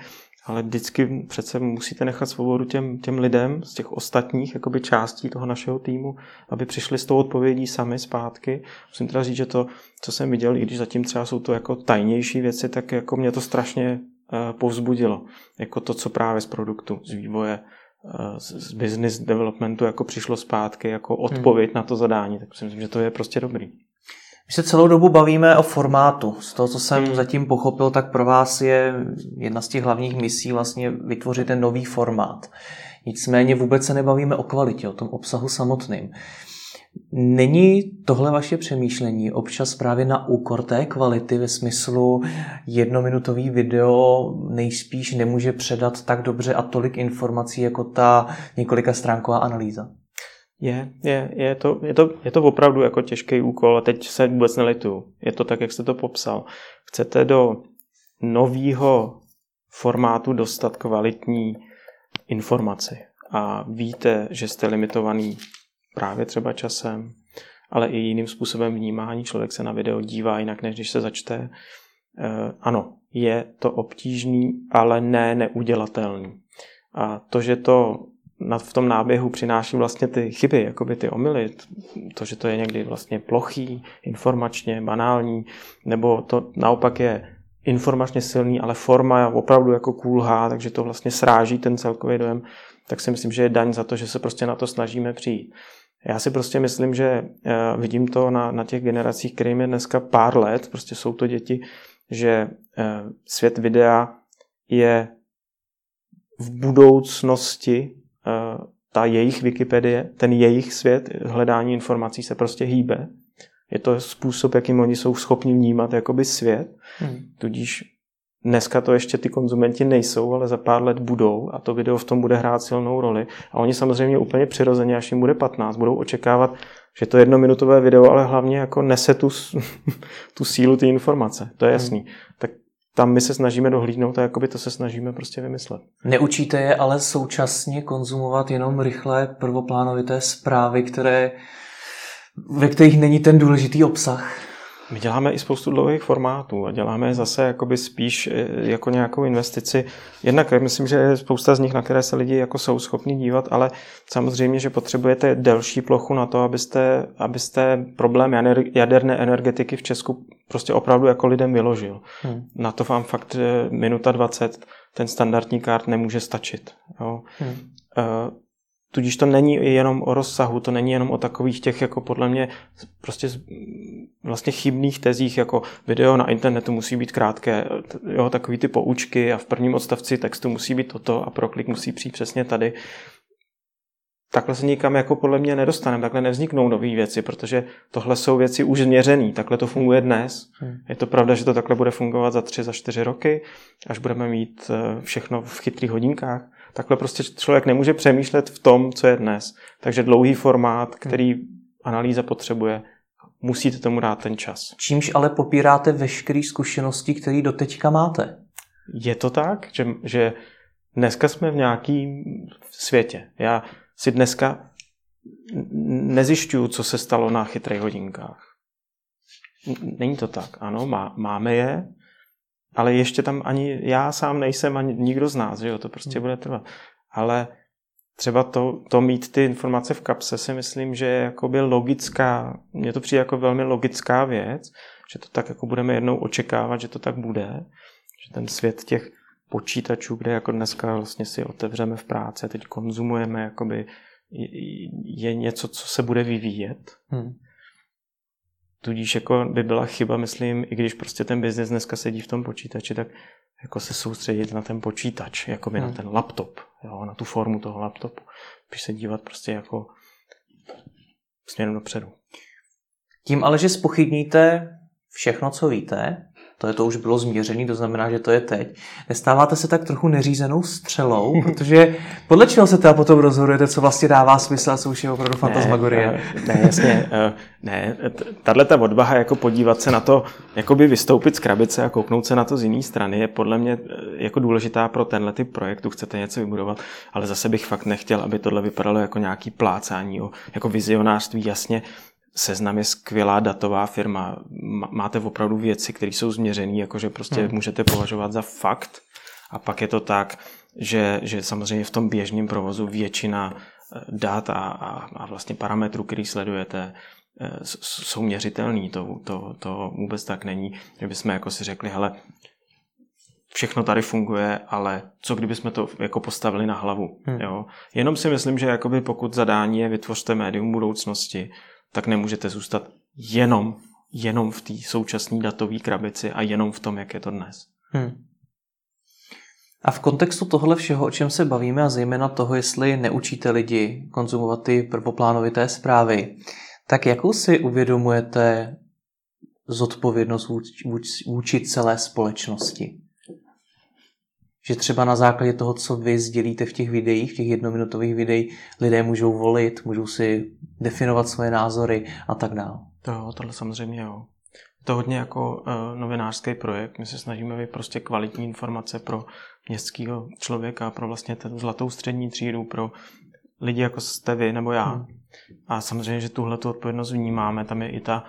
ale vždycky přece musíte nechat svobodu těm, těm lidem z těch ostatních jakoby částí toho našeho týmu, aby přišli s tou odpovědí sami zpátky. Musím teda říct, že to, co jsem viděl, i když zatím třeba jsou to jako tajnější věci, tak jako mě to strašně uh, povzbudilo. Jako to, co právě z produktu, z vývoje, z business developmentu jako přišlo zpátky, jako odpověď hmm. na to zadání. Tak si myslím, že to je prostě dobrý. My se celou dobu bavíme o formátu. Z toho, co jsem hmm. zatím pochopil, tak pro vás je jedna z těch hlavních misí vlastně vytvořit ten nový formát. Nicméně vůbec se nebavíme o kvalitě, o tom obsahu samotným. Není tohle vaše přemýšlení občas právě na úkor té kvality ve smyslu jednominutový video nejspíš nemůže předat tak dobře a tolik informací jako ta několika stránková analýza? Je, je, je to, je, to, je to opravdu jako těžký úkol a teď se vůbec nelitu. Je to tak, jak jste to popsal. Chcete do nového formátu dostat kvalitní informaci a víte, že jste limitovaný právě třeba časem, ale i jiným způsobem vnímání. Člověk se na video dívá jinak, než když se začte. E, ano, je to obtížný, ale ne neudělatelný. A to, že to v tom náběhu přináší vlastně ty chyby, jakoby ty omily, to, že to je někdy vlastně plochý, informačně, banální, nebo to naopak je informačně silný, ale forma je opravdu jako kulhá, takže to vlastně sráží ten celkový dojem, tak si myslím, že je daň za to, že se prostě na to snažíme přijít. Já si prostě myslím, že eh, vidím to na, na těch generacích, kterým je dneska pár let, prostě jsou to děti, že eh, svět videa je v budoucnosti Eh, ta jejich Wikipedie, ten jejich svět hledání informací se prostě hýbe. Je to způsob, jakým oni jsou schopni vnímat jakoby svět. Hmm. Tudíž dneska to ještě ty konzumenti nejsou, ale za pár let budou a to video v tom bude hrát silnou roli. A oni samozřejmě úplně přirozeně, až jim bude 15, budou očekávat, že to jednominutové video, ale hlavně jako nese tu, *laughs* tu sílu ty informace. To je hmm. jasný. Hmm. Tak tam my se snažíme dohlídnout a jakoby to se snažíme prostě vymyslet. Neučíte je ale současně konzumovat jenom rychlé prvoplánovité zprávy, které, ve kterých není ten důležitý obsah? My děláme i spoustu dlouhých formátů a děláme zase jakoby spíš eh, jako nějakou investici. Jednak myslím, že je spousta z nich, na které se lidi jako jsou schopni dívat, ale samozřejmě, že potřebujete delší plochu na to, abyste, abyste problém jaderné energetiky v Česku prostě opravdu jako lidem vyložil. Hmm. Na to vám fakt eh, minuta 20 ten standardní kart nemůže stačit. Jo. Hmm. Uh, Tudíž to není jenom o rozsahu, to není jenom o takových těch, jako podle mě, prostě vlastně chybných tezích, jako video na internetu musí být krátké, jo, takový ty poučky a v prvním odstavci textu musí být toto a proklik musí přijít přesně tady. Takhle se nikam jako podle mě nedostaneme, takhle nevzniknou nové věci, protože tohle jsou věci už změřené, takhle to funguje dnes. Hmm. Je to pravda, že to takhle bude fungovat za tři, za čtyři roky, až budeme mít eh, všechno v chytrých hodinkách takhle prostě člověk nemůže přemýšlet v tom, co je dnes. Takže dlouhý formát, který analýza potřebuje, musíte tomu dát ten čas. Čímž ale popíráte veškeré zkušenosti, které doteďka máte? Je to tak, že, že dneska jsme v nějakém světě. Já si dneska nezjišťuju, co se stalo na chytrých hodinkách. Není to tak. Ano, má, máme je, ale ještě tam ani já sám nejsem, ani nikdo z nás, že jo, to prostě hmm. bude trvat. Ale třeba to, to mít ty informace v kapse si myslím, že je jakoby logická, mně to přijde jako velmi logická věc, že to tak jako budeme jednou očekávat, že to tak bude, že ten svět těch počítačů, kde jako dneska vlastně si otevřeme v práci a teď konzumujeme, jakoby je něco, co se bude vyvíjet. Hmm. Tudíž jako by byla chyba, myslím, i když prostě ten biznis dneska sedí v tom počítači, tak jako se soustředit na ten počítač, jako by hmm. na ten laptop, jo, na tu formu toho laptopu. Když se dívat prostě jako směrem dopředu. Tím ale, že spochybníte všechno, co víte, to je to už bylo změřený, to znamená, že to je teď. Nestáváte se tak trochu neřízenou střelou, *laughs* protože podle čeho se teda potom rozhodujete, co vlastně dává smysl a co už je opravdu fantasmagorie? Ne, ne jasně, eh, ne, tahle ta odvaha jako podívat se na to, jakoby vystoupit z krabice a kouknout se na to z jiné strany je podle mě eh, jako důležitá pro tenhle typ projektu, chcete něco vybudovat, ale zase bych fakt nechtěl, aby tohle vypadalo jako nějaký plácání, jako vizionářství, jasně, Seznam je skvělá datová firma. Máte opravdu věci, které jsou změřené, jakože prostě hmm. můžete považovat za fakt. A pak je to tak, že, že samozřejmě v tom běžném provozu většina eh, dat a, a, a vlastně parametrů, který sledujete, eh, jsou měřitelný. To, to, to vůbec tak není, že bychom jako si řekli, hele, všechno tady funguje, ale co kdyby jsme to jako postavili na hlavu. Hmm. Jo? Jenom si myslím, že jakoby pokud zadání je vytvořte médium budoucnosti, tak nemůžete zůstat jenom, jenom v té současné datové krabici a jenom v tom, jak je to dnes. Hmm. A v kontextu tohle všeho, o čem se bavíme, a zejména toho, jestli neučíte lidi konzumovat ty prvoplánovité zprávy, tak jakou si uvědomujete zodpovědnost vůči, vůči celé společnosti? že třeba na základě toho, co vy sdělíte v těch videích, v těch jednominutových videích, lidé můžou volit, můžou si definovat svoje názory a tak dále. To jo, tohle samozřejmě jo. Je to hodně jako uh, novinářský projekt. My se snažíme být prostě kvalitní informace pro městského člověka, pro vlastně ten zlatou střední třídu, pro lidi jako jste vy nebo já. Hmm. A samozřejmě, že tuhle tu odpovědnost vnímáme. Tam je i ta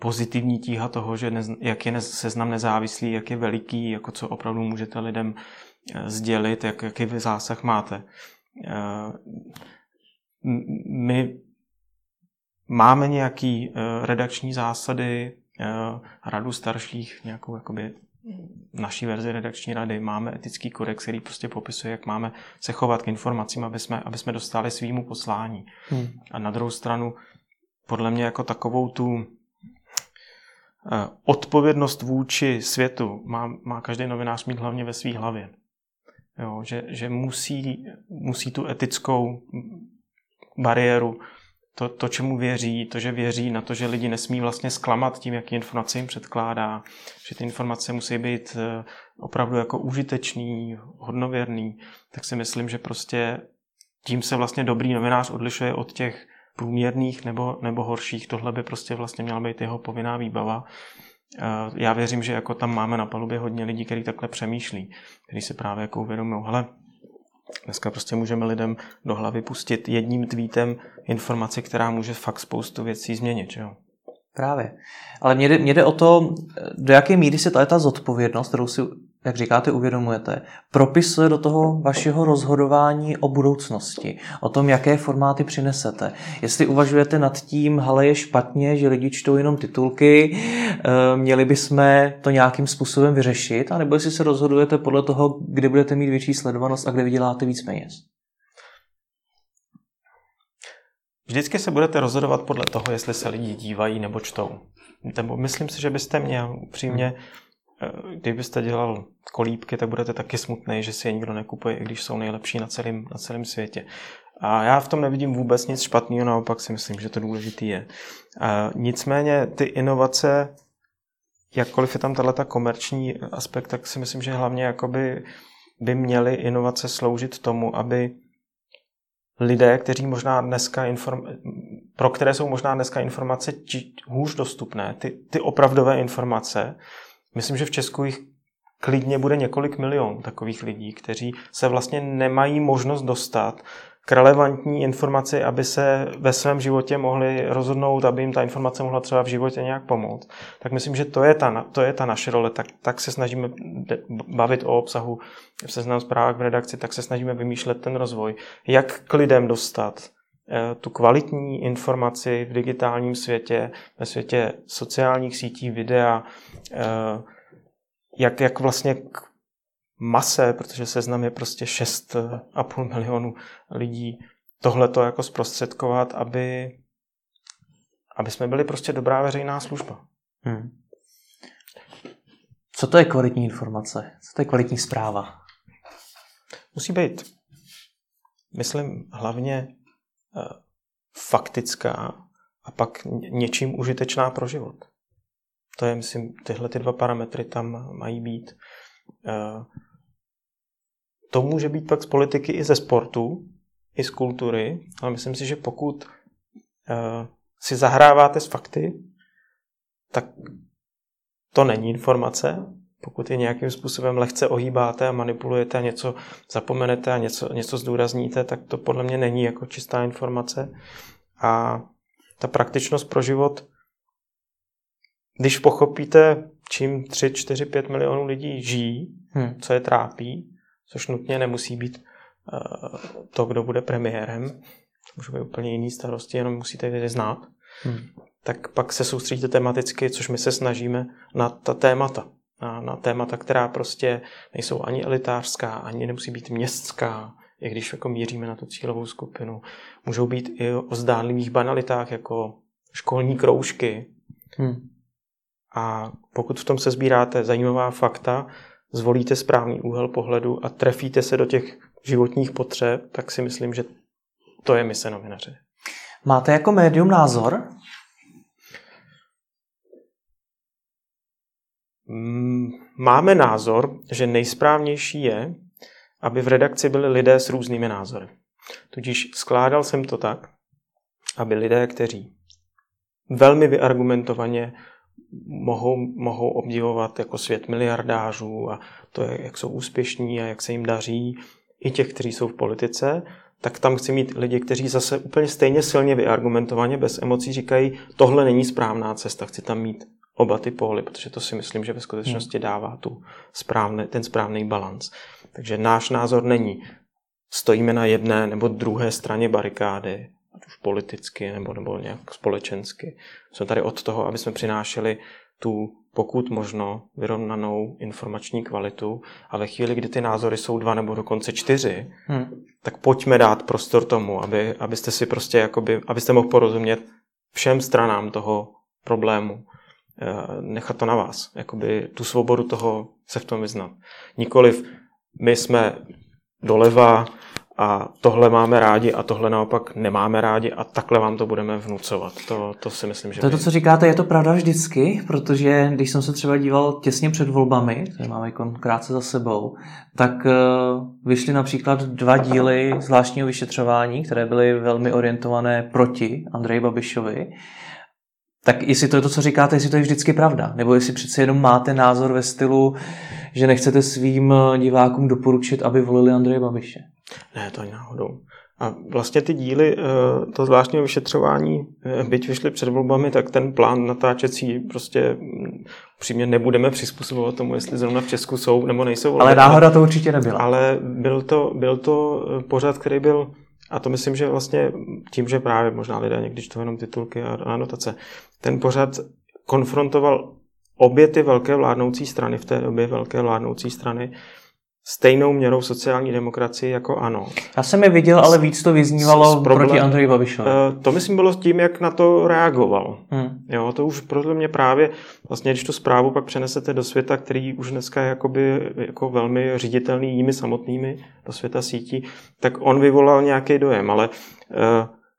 pozitivní tíha toho, že ne, jak je seznam nezávislý, jak je veliký, jako co opravdu můžete lidem eh, sdělit, jak, jaký vy zásah máte. Eh, my máme nějaký eh, redakční zásady, radu starších, nějakou jakoby naší verzi redakční rady, máme etický kodex, který prostě popisuje, jak máme se chovat k informacím, aby jsme, aby jsme dostali svýmu poslání. Hmm. A na druhou stranu, podle mě jako takovou tu Eh, odpovědnost vůči světu má, má každý novinář mít hlavně ve své hlavě. Jo, že, že musí, musí tu etickou bariéru, to, to, čemu věří, to, že věří na to, že lidi nesmí vlastně zklamat tím, jaký informace jim předkládá, že ty informace musí být eh, opravdu jako užitečný, hodnověrný, tak si myslím, že prostě tím se vlastně dobrý novinář odlišuje od těch průměrných nebo, nebo horších. Tohle by prostě vlastně měla být jeho povinná výbava. Eh, já věřím, že jako tam máme na palubě hodně lidí, kteří takhle přemýšlí, kteří si právě jako uvědomují, hele, dneska prostě můžeme lidem do hlavy pustit jedním tweetem informaci, která může fakt spoustu věcí změnit. Jo? Právě. Ale mě jde, mě jde o to, do jaké míry se ta zodpovědnost, kterou si, jak říkáte, uvědomujete, propisuje do toho vašeho rozhodování o budoucnosti, o tom, jaké formáty přinesete. Jestli uvažujete nad tím, ale je špatně, že lidi čtou jenom titulky, eh, měli bychom to nějakým způsobem vyřešit, anebo jestli se rozhodujete podle toho, kde budete mít větší sledovanost a kde vyděláte víc peněz. Vždycky se budete rozhodovat podle toho, jestli se lidi dívají nebo čtou. Myslím si, že byste měl upřímně, eh, kdybyste dělal kolípky, tak budete taky smutný, že si je nikdo nekupuje, i když jsou nejlepší na celém, na celém světě. A já v tom nevidím vůbec nic špatného, naopak si myslím, že to důležitý je. A nicméně ty inovace, jakkoliv je tam tato komerční aspekt, tak si myslím, že hlavně jakoby by měly inovace sloužit tomu, aby lidé, kteří možná dneska inform... pro které jsou možná dneska informace či... hůř dostupné, ty, ty opravdové informace, myslím, že v Česku jich klidně bude několik milionů takových lidí, kteří se vlastně nemají možnost dostat k relevantní informaci, aby se ve svém životě mohli rozhodnout, aby jim ta informace mohla třeba v životě nějak pomoct. Tak myslím, že to je ta, to je ta naše role. Tak, tak se snažíme bavit o obsahu v seznam zprávách v redakci, tak se snažíme vymýšlet ten rozvoj. Jak k lidem dostat tu kvalitní informaci v digitálním světě, ve světě sociálních sítí, videa, eh, jak, jak vlastně k mase, protože seznam je prostě 6,5 milionu lidí, tohle to jako zprostředkovat, aby, aby jsme byli prostě dobrá veřejná služba. Hmm. Co to je kvalitní informace? Co to je kvalitní zpráva? Musí být, myslím, hlavně faktická a pak něčím užitečná pro život. To je, myslím, tyhle ty dva parametry tam mají být. Uh, to může být pak z politiky i ze sportu, i z kultury, ale myslím si, že pokud uh, si zahráváte s fakty, tak to není informace. Pokud je nějakým způsobem lehce ohýbáte a manipulujete a něco zapomenete a něco, něco zdůrazníte, tak to podle mě není jako čistá informace. A ta praktičnost pro život, když pochopíte, čím 3, 4, 5 milionů lidí žijí, hmm. co je trápí, což nutně nemusí být uh, to, kdo bude premiérem. To může být úplně jiný starosti, jenom musíte je znát. Hmm. Tak pak se soustředíte tematicky, což my se snažíme na ta témata. Na, na témata, která prostě nejsou ani elitářská, ani nemusí být městská, i když jako míříme na tu cílovou skupinu. Můžou být i o zdánlivých banalitách, jako školní kroužky. Hmm. A pokud v tom se sbíráte zajímavá fakta, zvolíte správný úhel pohledu a trefíte se do těch životních potřeb, tak si myslím, že to je mise novinaře. Máte jako médium názor? Máme názor, že nejsprávnější je, aby v redakci byli lidé s různými názory. Tudíž skládal jsem to tak, aby lidé, kteří velmi vyargumentovaně mohou, mohou obdivovat jako svět miliardářů a to, jak jsou úspěšní a jak se jim daří, i těch, kteří jsou v politice, tak tam chci mít lidi, kteří zase úplně stejně silně vyargumentovaně, bez emocí říkají, tohle není správná cesta, chci tam mít oba ty póly, protože to si myslím, že ve skutečnosti hmm. dává tu správný, ten správný balans. Takže náš názor není, stojíme na jedné nebo druhé straně barikády, ať už politicky nebo, nebo nějak společensky. Jsme tady od toho, aby jsme přinášeli tu pokud možno vyrovnanou informační kvalitu a ve chvíli, kdy ty názory jsou dva nebo dokonce čtyři, hmm. tak pojďme dát prostor tomu, aby, abyste si prostě jakoby, abyste mohl porozumět všem stranám toho problému. Eh, nechat to na vás, jakoby tu svobodu toho se v tom vyznat. Nikoliv my jsme doleva, a tohle máme rádi a tohle naopak nemáme rádi a takhle vám to budeme vnucovat. To, to si myslím, že... To je to, co říkáte, je to pravda vždycky, protože když jsem se třeba díval těsně před volbami, které máme krátce za sebou, tak uh, vyšly například dva díly zvláštního vyšetřování, které byly velmi orientované proti Andreji Babišovi. Tak jestli to je to, co říkáte, jestli to je vždycky pravda, nebo jestli přece jenom máte názor ve stylu, že nechcete svým eh, divákům doporučit, aby volili Andreje Babiše. Ne, to ani náhodou. A vlastně ty díly, eh, to zvláštního vyšetřování, eh, byť vyšly před volbami, tak ten plán natáčecí prostě mm, přímě nebudeme přizpůsobovat tomu, jestli zrovna v Česku jsou nebo nejsou volby. Ale náhoda to určitě nebyla. Ale byl to, byl to pořad, který byl, a to myslím, že vlastně tím, že právě možná lidé někdy to jenom titulky a anotace, ten pořad konfrontoval obě ty velké vládnoucí strany, v té době velké vládnoucí strany, stejnou měrou sociální demokracii jako ano. Já jsem je viděl, ale víc to vyznívalo s, problém, proti Andreji Babišovi. Uh, to myslím bylo tím, jak na to reagoval. Hmm. Jo, to už podle mě právě, vlastně když tu zprávu pak přenesete do světa, který už dneska je jakoby, jako velmi ředitelný jimi samotnými, do světa sítí, tak on vyvolal nějaký dojem, ale uh,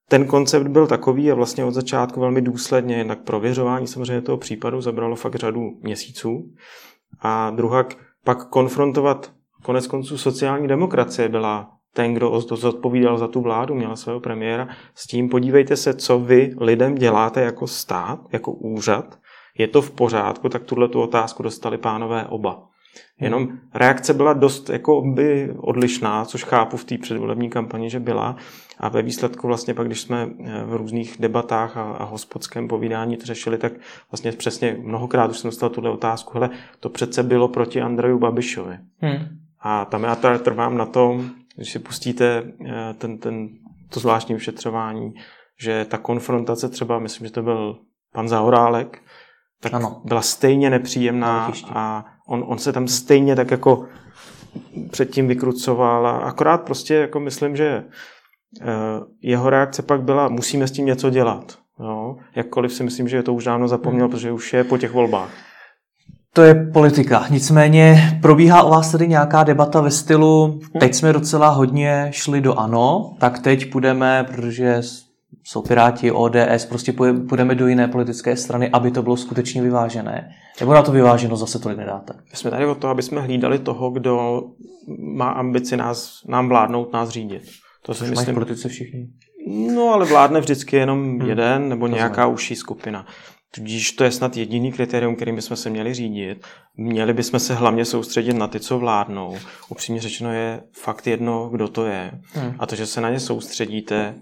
ten koncept byl takový a vlastně od začátku velmi důsledně, jednak prověřování samozřejmě toho případu zabralo fakt řadu měsíců a druhá pak konfrontovat konec konců sociální demokracie byla ten, kdo zodpovídal za tu vládu, měla svého premiéra, s tím podívejte se, co vy lidem děláte jako stát, jako úřad, je to v pořádku, tak tuhle tu otázku dostali pánové oba. Jenom reakce byla dost jako by odlišná, což chápu v té předvolební kampani, že byla. A ve výsledku vlastně pak, když jsme eh, v různých debatách a, a hospodském povídání to řešili, tak vlastně přesně mnohokrát už jsem dostal tuhle otázku, hele, to přece bylo proti Andreju Babišovi. Hmm. A tam já teda trvám na tom, když si pustíte eh, ten, ten, to zvláštní vyšetřování, že ta konfrontace třeba, myslím, že to byl pan Zahorálek, tak ano. byla stejně nepříjemná a on, on se tam stejně tak jako předtím vykrucoval a akorát prostě jako myslím, že eh, jeho reakce pak byla, musíme s tím něco dělat. Jo? Jakkoliv si myslím, že je to už dávno zapomněl, hmm. protože už je po těch volbách. To je politika. Nicméně probíhá o vás tady nějaká debata ve stylu, teď jsme docela hodně šli do ANO, tak teď půjdeme, protože jsou Piráti, ODS, prostě půjdeme do jiné politické strany, aby to bylo skutečně vyvážené. Nebo na to vyváženo zase tolik nedáte? My jsme tady o to, aby jsme hlídali toho, kdo má ambici nás, nám vládnout, nás řídit. To si myslím. politice všichni. No, ale vládne vždycky jenom hmm. jeden nebo to nějaká znamená. užší skupina. Tudíž to je snad jediný kritérium, kterým bychom se měli řídit. Měli bychom se hlavně soustředit na ty, co vládnou. Upřímně řečeno je fakt jedno, kdo to je. Hmm. A to, že se na ně soustředíte,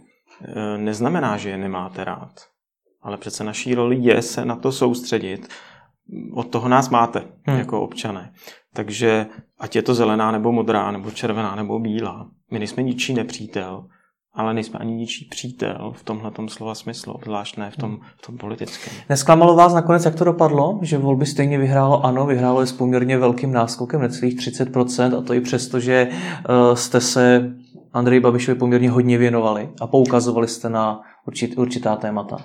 eh, neznamená, že je nemáte rád. Ale přece naší roli je se na to soustředit. Od toho nás máte hmm. jako občané. Takže ať je to zelená nebo modrá, nebo červená nebo bílá, my nejsme ničí nepřítel, ale nejsme ani ničí přítel v tomhle slova smyslu, zvlášť ne v tom, v tom politickém. Nesklamalo vás nakonec, jak to dopadlo, že volby stejně vyhrálo ano, vyhrálo je s poměrně velkým náskokem, necelých 30%, a to i přesto, že uh, jste se Andreji Babišovi poměrně hodně věnovali a poukazovali jste na určit, určitá témata.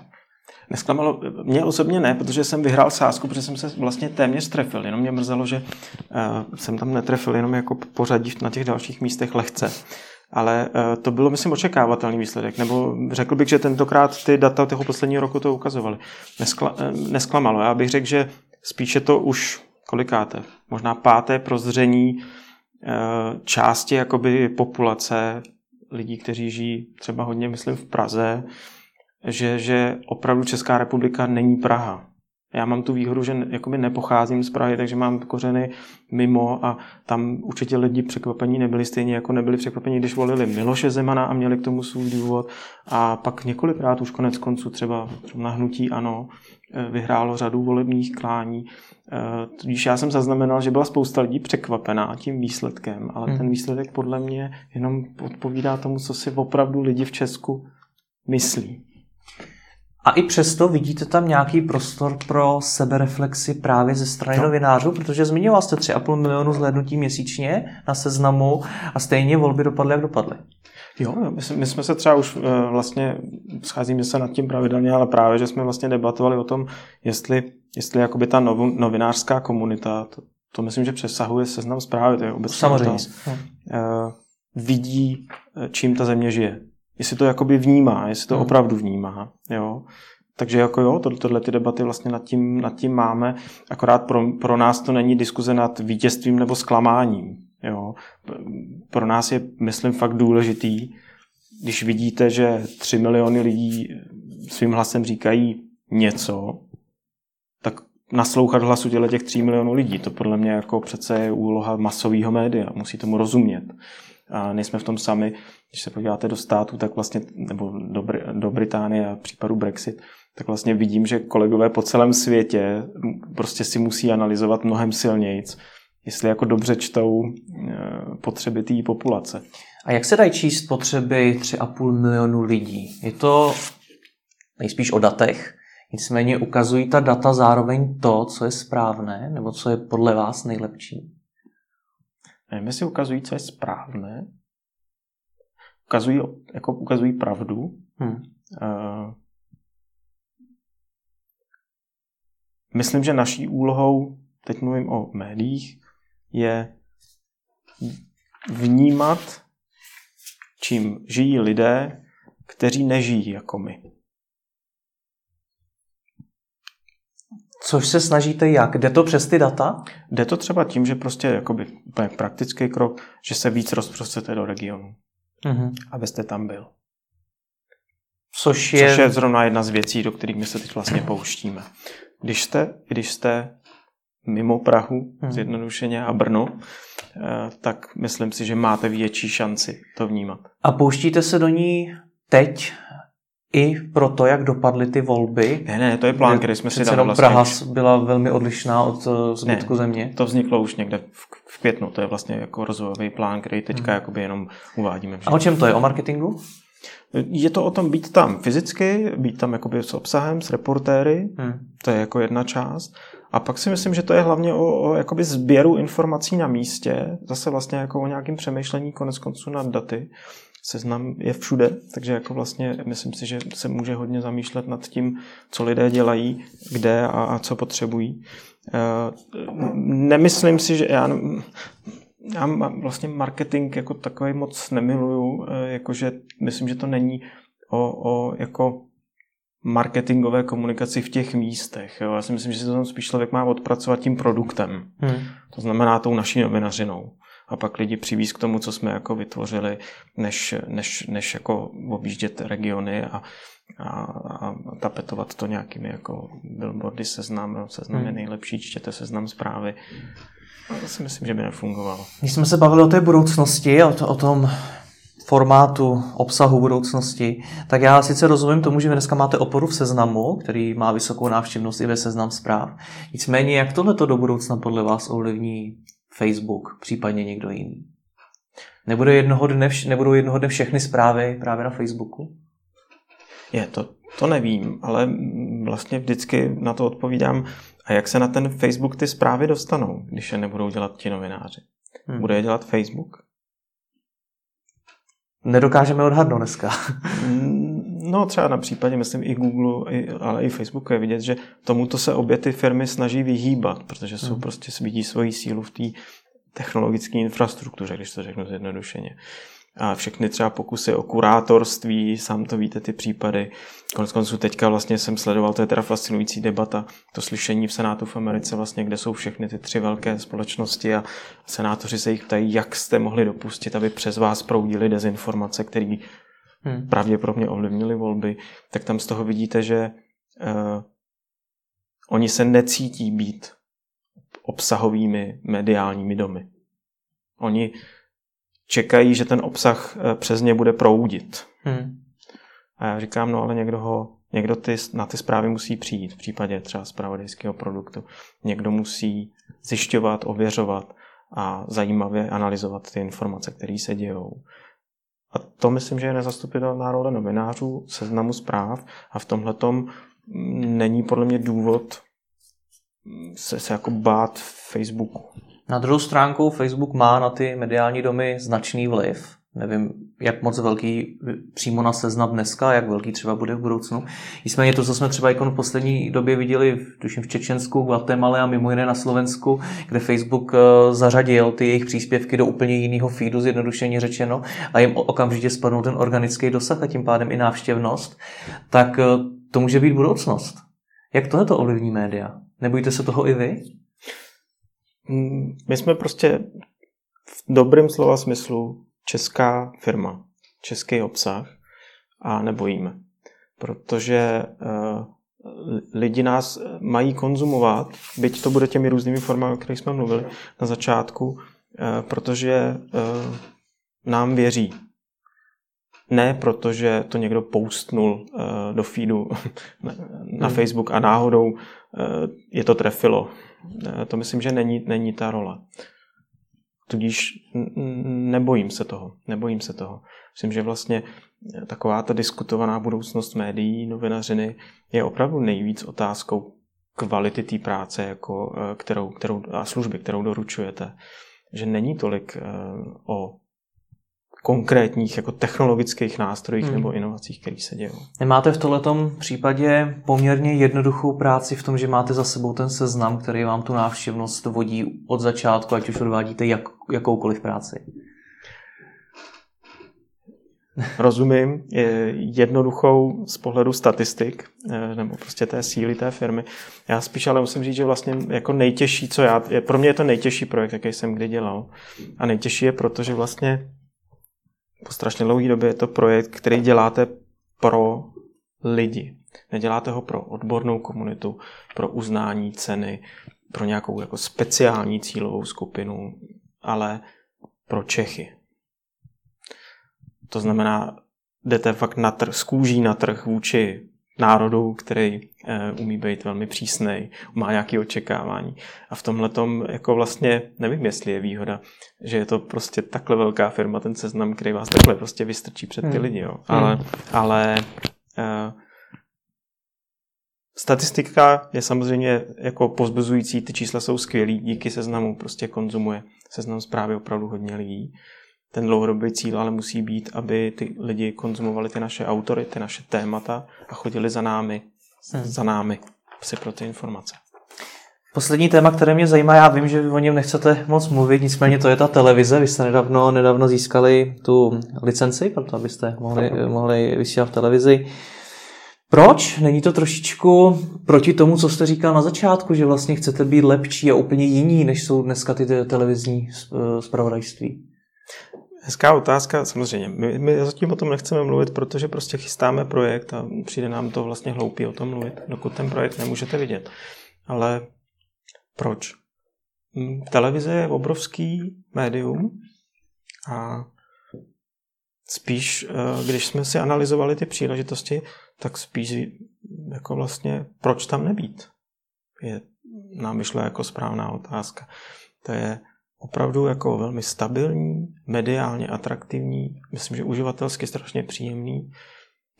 Nesklamalo, mě osobně ne, protože jsem vyhrál sázku, protože jsem se vlastně téměř trefil, jenom mě mrzelo, že uh, jsem tam netrefil jenom jako pořadí na těch dalších místech lehce ale eh, to bylo, myslím, očekávatelný výsledek. Nebo řekl bych, že tentokrát ty data toho posledního roku to ukazovaly. Neskla, eh, nesklamalo. Já bych řekl, že spíše to už kolikáte, možná páté prozření eh, části jakoby populace lidí, kteří žijí třeba hodně, myslím, v Praze, že, že opravdu Česká republika není Praha. Já mám tu výhodu, že jakoby nepocházím z Prahy, takže mám kořeny mimo a tam určitě lidi překvapení nebyli stejně jako nebyli překvapení, když volili Miloše Zemana a měli k tomu svůj důvod. A pak několikrát už konec konců třeba na hnutí ano eh, vyhrálo řadu volebních klání. Eh, tudíž já jsem zaznamenal, že byla spousta lidí překvapená tím výsledkem, ale hmm. ten výsledek podle mě jenom odpovídá tomu, co si opravdu lidi v Česku myslí. A i přesto vidíte tam nějaký prostor pro sebereflexi právě ze strany no. novinářů, protože zmiňoval jste 3,5 milionu zhlédnutí měsíčně na seznamu a stejně volby dopadly, jak dopadly. Jo, my, my jsme se třeba už uh, vlastně, scházíme se nad tím pravidelně, ale právě, že jsme vlastně debatovali o tom, jestli, jestli jakoby ta nov, novinářská komunita, to, to myslím, že přesahuje seznam zprávy, to je obecně Samozřejmě. Uh, vidí, čím ta země žije jestli to jakoby vnímá, jestli to hmm. opravdu vnímá. Jo. Takže jako jo, to, tohle ty debaty vlastně nad tím, nad tím máme, akorát pro, pro nás to není diskuze nad vítězstvím nebo zklamáním. Jo. Pro nás je, myslím, fakt důležitý, když vidíte, že tři miliony lidí svým hlasem říkají něco, tak naslouchat hlasu těle těch tří milionů lidí. To podle mě jako přece je úloha masového média. Musí tomu rozumět. A nejsme v tom sami. Když se podíváte do státu, tak vlastně, nebo do, Br- do Británie a případu Brexit, tak vlastně vidím, že kolegové po celém světě prostě si musí analyzovat mnohem silnějc, jestli jako dobře čtou e, potřeby té populace. A jak se dají číst potřeby 3,5 milionu lidí? Je to nejspíš o datech, nicméně ukazují ta data zároveň to, co je správné, nebo co je podle vás nejlepší? Nevím, jestli ukazují, co je správné. Ukazují, jako ukazují pravdu. Hmm. Uh, myslím, že naší úlohou, teď mluvím o médiích, je vnímat, čím žijí lidé, kteří nežijí jako my. Což se snažíte jak? Jde to přes ty data? Jde to třeba tím, že prostě jakoby úplně praktický krok, že se víc rozprostřete do regionu, mm-hmm. abyste tam byl. Což je... Což je zrovna jedna z věcí, do kterých my se teď vlastně *clears throat* pouštíme. Když jste, když jste mimo Prahu, hmm. zjednodušeně, a Brno, eh, tak myslím si, že máte větší šanci to vnímat. A pouštíte se do ní teď i pro to, jak dopadly ty volby? Ne, ne, to je plán, který jsme si dali vlastně. Praha byla velmi odlišná od eh, zbytku ne, země. to vzniklo už někde v, v květnu. To je vlastně jako rozvojový plán, který teďka hmm. jakoby jenom uvádíme. A o čem to je? O marketingu? Je to o tom být tam fyzicky, být tam jakoby s obsahem, s reportéry, hmm. to je jako jedna část. A pak si myslím, že to je hlavně o, o jakoby sběru informací na místě, zase vlastně jako o nějakém přemýšlení konec konců nad daty. Seznam je všude, takže jako vlastně myslím si, že se může hodně zamýšlet nad tím, co lidé dělají, kde a, a co potřebují. E, nemyslím si, že já, já vlastně marketing jako takový moc nemiluju, e, jakože myslím, že to není o, o jako marketingové komunikaci v těch místech. Jo. Já si myslím, že se to tam spíš člověk má odpracovat tím produktem. Hmm. To znamená tou naší novinařinou. A pak lidi přivíz k tomu, co jsme jako vytvořili, než, než, než jako objíždět regiony a, a, a tapetovat to nějakými jako billboardy seznam, seznam hmm. je nejlepší, čtěte seznam zprávy. A to si myslím, že by nefungovalo. Když jsme se bavili o té budoucnosti, o, to, o tom formátu, obsahu budoucnosti, tak já sice rozumím tomu, že vy dneska máte oporu v seznamu, který má vysokou návštěvnost i ve seznam zpráv. Nicméně, jak tohle to do budoucna podle vás ovlivní Facebook, případně někdo jiný? Nebude jednoho dne, nebudou jednoho dne všechny zprávy právě na Facebooku? Je, to, to nevím, ale vlastně vždycky na to odpovídám, a jak se na ten Facebook ty zprávy dostanou, když je nebudou dělat ti novináři? Hmm. Bude je dělat Facebook? nedokážeme odhadnout dneska. No třeba na případě, myslím, i Google, ale i Facebooku je vidět, že tomuto se obě ty firmy snaží vyhýbat, protože jsou hmm. prostě vidí svoji sílu v té technologické infrastruktuře, když to řeknu zjednodušeně a všechny třeba pokusy o kurátorství, sám to víte, ty případy. Konec konců teďka vlastně jsem sledoval, to je teda fascinující debata, to slyšení v Senátu v Americe vlastně, kde jsou všechny ty tři velké společnosti a senátoři se jich ptají, jak jste mohli dopustit, aby přes vás proudili dezinformace, které hmm. pravděpodobně ovlivnily volby, tak tam z toho vidíte, že uh, oni se necítí být obsahovými mediálními domy. Oni čekají, že ten obsah eh, přes ně bude proudit. Hmm. A já říkám, no ale někdo, ho, někdo ty, na ty zprávy musí přijít, v případě třeba zpravodajského produktu. Někdo musí zjišťovat, ověřovat a zajímavě analyzovat ty informace, které se dějou. A to myslím, že je nezastupitelná role novinářů, seznamu zpráv a v tomhle není podle mě důvod se, se jako bát Facebooku. Na druhou stránku Facebook má na ty mediální domy značný vliv. Nevím, jak moc velký přímo na seznam dneska, jak velký třeba bude v budoucnu. Nicméně to, co jsme třeba jako v poslední době viděli, tuším v Čečensku, v Guatemala a mimo jiné na Slovensku, kde Facebook eh, zařadil ty jejich příspěvky do úplně jiného feedu, zjednodušeně řečeno, a jim okamžitě spadnul ten organický dosah a tím pádem i návštěvnost, tak eh, to může být budoucnost. Jak tohle to ovlivní média? Nebojíte se toho i vy? Mm, my jsme prostě v dobrém slova smyslu česká firma, český obsah a nebojíme. Protože uh, lidi nás mají konzumovat, byť to bude těmi různými formami, o kterých jsme mluvili na začátku, uh, protože nám věří. Ne protože to někdo postnul do feedu *laughs* na, hmm. Facebook a náhodou je to trefilo Eh, to myslím, že není, není ta rola. Tudíž nebojím se toho. Nebojím se toho. Myslím, že vlastně eh, taková ta diskutovaná budoucnost médií, novinařiny je opravdu nejvíc otázkou kvality té práce jako, eh, kterou, kterou, a služby, kterou doručujete. Že není tolik o konkrétních jako technologických nástrojích hmm. nebo inovacích, které se dějí. Máte v tomto případě poměrně jednoduchou práci v tom, že máte za sebou ten seznam, který vám tu návštěvnost vodí od začátku, ať už odvádíte jak, jakoukoliv práci. Rozumím, je jednoduchou z pohledu statistik, eh, nebo prostě té síly té firmy. Já spíš ale musím říct, že vlastně jako nejtěžší, co já, pro mě je to nejtěžší projekt, jaký jsem kdy dělal. A nejtěžší je proto, že vlastně po strašně dlouhé době je to projekt, který děláte pro lidi. Neděláte ho pro odbornou komunitu, pro uznání ceny, pro nějakou jako speciální cílovou skupinu, ale pro Čechy. To znamená, jdete fakt na trh, z kůží na trh vůči národu, který umí být velmi přísný, má nějaké očekávání. A v tomhle tom jako vlastně nevím, jestli je výhoda, že je to prostě takhle velká firma, ten seznam, který vás takhle prostě vystrčí před ty hmm. lidi. Jo. Ale, hmm. ale e, Statistika je samozřejmě jako pozbuzující, ty čísla jsou skvělý, díky seznamu prostě konzumuje seznam zprávy opravdu hodně lidí. Ten dlouhodobý cíl ale musí být, aby ty lidi konzumovali ty naše autory, ty naše témata a chodili za námi, hmm. za námi si pro ty informace. Poslední téma, které mě zajímá, já vím, že vy o něm nechcete moc mluvit, nicméně to je ta televize. Vy jste nedávno, nedávno získali tu licenci, proto abyste mohli, mohli vysílat v televizi. Proč? Není to trošičku proti tomu, co jste říkal na začátku, že vlastně chcete být lepší a úplně jiní, než jsou dneska ty televizní eh, zpravodajství? Hezká otázka, samozřejmě. My, my zatím o tom nechceme mluvit, protože prostě chystáme projekt a přijde nám to vlastně hloupý o tom mluvit, dokud ten projekt nemůžete vidět. Ale proč? Hm, televize je obrovský médium a spíš, eh, když jsme si analyzovali ty příležitosti, tak spíš jako vlastně, proč tam nebýt? Je nám vyšla jako správná otázka. To je opravdu jako velmi stabilní, mediálně atraktivní, myslím, že uživatelsky strašně příjemný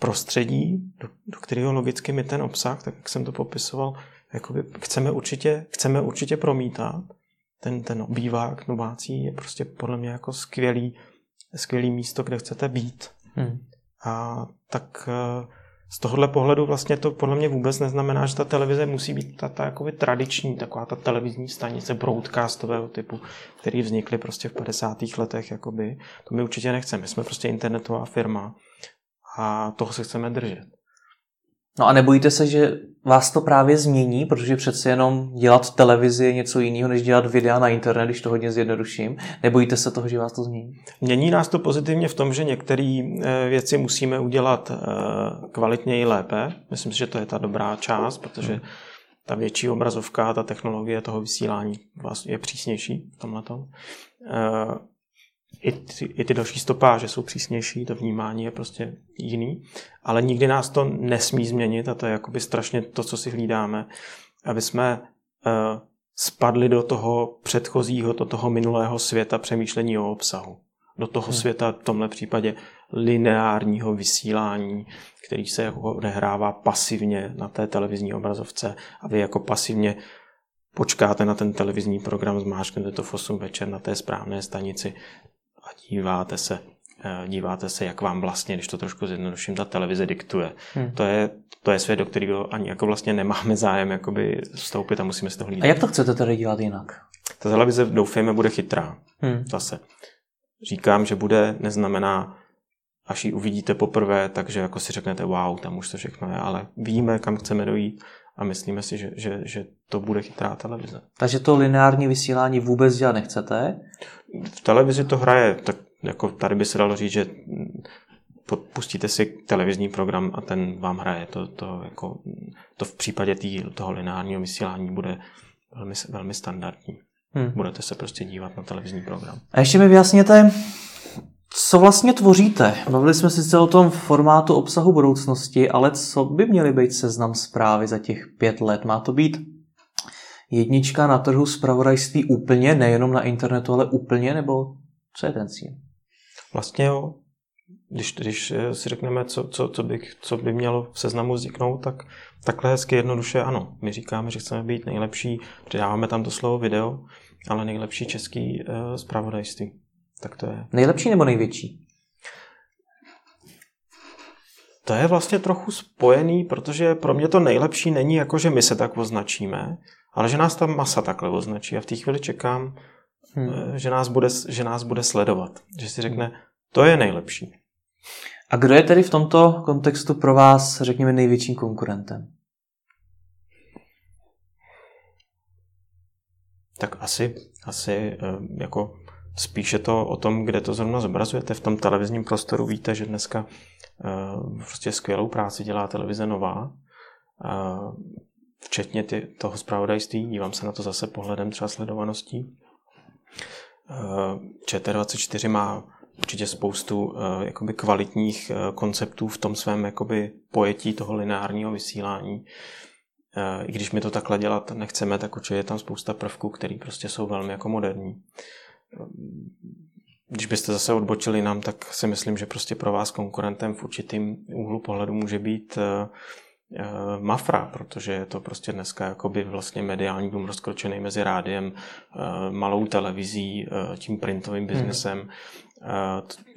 prostředí, do, do kterého logicky my ten obsah, tak jak jsem to popisoval, jakoby chceme určitě, chceme určitě promítat. Ten, ten obývák domácí je prostě podle mě jako skvělý, skvělý místo, kde chcete být. Hmm. A tak uh, z tohohle pohledu vlastně to podle mě vůbec neznamená, že ta televize musí být ta, ta jakoby tradiční, taková ta televizní stanice broadcastového typu, který vznikly prostě v 50. letech. Jakoby. To my určitě nechceme. My jsme prostě internetová firma a toho se chceme držet. No a nebojíte se, že vás to právě změní, protože přece jenom dělat televizi je něco jiného, než dělat videa na internet, když to hodně zjednoduším. Nebojíte se toho, že vás to změní? Mění nás to pozitivně v tom, že některé eh, věci musíme udělat eh, kvalitněji lépe. Myslím si, že to je ta dobrá část, protože ta větší obrazovka, ta technologie toho vysílání je přísnější v tomhle i ty, i ty další stopáže jsou přísnější, to vnímání je prostě jiný, ale nikdy nás to nesmí změnit a to je jakoby strašně to, co si hlídáme, aby jsme uh, spadli do toho předchozího, do toho minulého světa přemýšlení o obsahu. Do toho hmm. světa v tomhle případě lineárního vysílání, který se jako odehrává pasivně na té televizní obrazovce a vy jako pasivně počkáte na ten televizní program, zmášknete to v 8 večer na té správné stanici díváte se, eh, díváte se, jak vám vlastně, když to trošku zjednoduším, ta televize diktuje. Hmm. To, je, to je svět, do kterého ani jako vlastně nemáme zájem jakoby vstoupit a musíme si to hlídat. A jak to chcete tedy dělat jinak? Ta televize, doufejme, bude chytrá. Hmm. Zase. Říkám, že bude, neznamená, až ji uvidíte poprvé, takže jako si řeknete, wow, tam už to všechno je, ale víme, kam chceme dojít a myslíme si, že, že, že to bude chytrá televize. Takže to lineární vysílání vůbec dělat nechcete? V televizi to hraje, tak jako tady by se dalo říct, že pustíte si televizní program a ten vám hraje. To, to, jako, to v případě tý, toho lineárního vysílání bude velmi, velmi standardní. Hmm. Budete se prostě dívat na televizní program. A ještě mi vyjasněte, co vlastně tvoříte? Bavili jsme sice o tom formátu obsahu budoucnosti, ale co by měly být seznam zprávy za těch pět let? Má to být jednička na trhu zpravodajství úplně, nejenom na internetu, ale úplně, nebo co je ten cíl? Vlastně jo. Když, když si řekneme, co, co, co, by, co by mělo v seznamu vzniknout, tak takhle hezky jednoduše ano. My říkáme, že chceme být nejlepší, přidáváme tam to slovo video, ale nejlepší český uh, zpravodajství. Tak to je. Nejlepší nebo největší? To je vlastně trochu spojený, protože pro mě to nejlepší není jako, že my se tak označíme, ale že nás ta masa takhle označí a v té chvíli čekám, hmm. Eh, že, nás bude, že nás bude sledovat. Že si řekne, to je nejlepší. A kdo je tedy v tomto kontextu pro vás, řekněme, největším konkurentem? Tak asi, asi eh, jako spíše to o tom, kde to zrovna zobrazujete. V tom televizním prostoru víte, že dneska uh, prostě skvělou práci dělá televize Nová. Uh, včetně ty, toho zpravodajství, dívám se na to zase pohledem třeba sledovaností. ČT24 má určitě spoustu uh, jakoby kvalitních uh, konceptů v tom svém jakoby pojetí toho lineárního vysílání. Uh, I když my to takhle dělat nechceme, tak určitě je tam spousta prvků, které prostě jsou velmi jako moderní. Když byste zase odbočili nám, tak si myslím, že prostě pro vás konkurentem v určitým úhlu pohledu může být uh, uh, Mafra, protože je to prostě dneska jakoby vlastně mediální dům rozkročený mezi rádiem, uh, malou televizí, tím printovým biznesem. Hmm.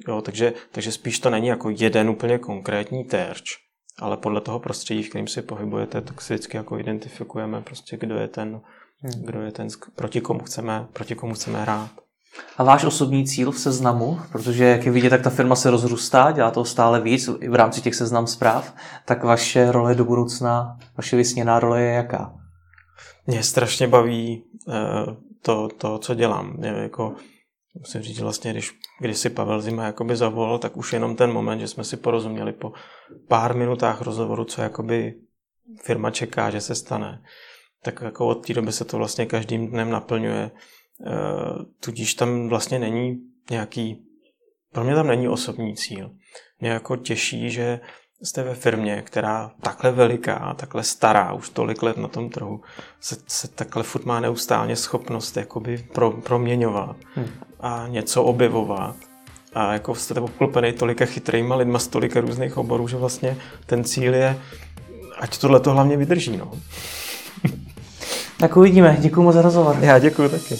Jo, takže, takže spíš to není jako jeden úplně konkrétní terč, ale podle toho prostředí, v kterém si pohybujete, tak si vždycky jako identifikujeme prostě, kdo je ten, hmm. kdo je ten, proti komu chceme, proti komu chceme hrát. A váš osobní cíl v seznamu, protože jak je vidět, tak ta firma se rozrůstá, dělá toho stále víc i v rámci těch seznam zpráv, tak vaše role do budoucna, vaše vysněná role je jaká? Mě strašně baví uh, to, to, co dělám. Mě jako musím říct, vlastně, když, když si Pavel Zima jakoby zavolal, tak už jenom ten moment, že jsme si porozuměli po pár minutách rozhovoru, co jakoby firma čeká, že se stane, tak jako od té doby se to vlastně každým dnem naplňuje. E, tudíž tam vlastně není nějaký, pro mě tam není osobní cíl. Mě jako těší, že jste ve firmě, která takhle veliká, takhle stará, už tolik let na tom trhu, se, se takhle furt má neustále schopnost jakoby pro, proměňovat hmm. a něco objevovat. A jako jste obklopený tolika chytrýma lidma z tolika různých oborů, že vlastně ten cíl je, ať tohle to hlavně vydrží. No. Tak uvidíme. Děkuji moc za rozhovor. Já děkuji taky.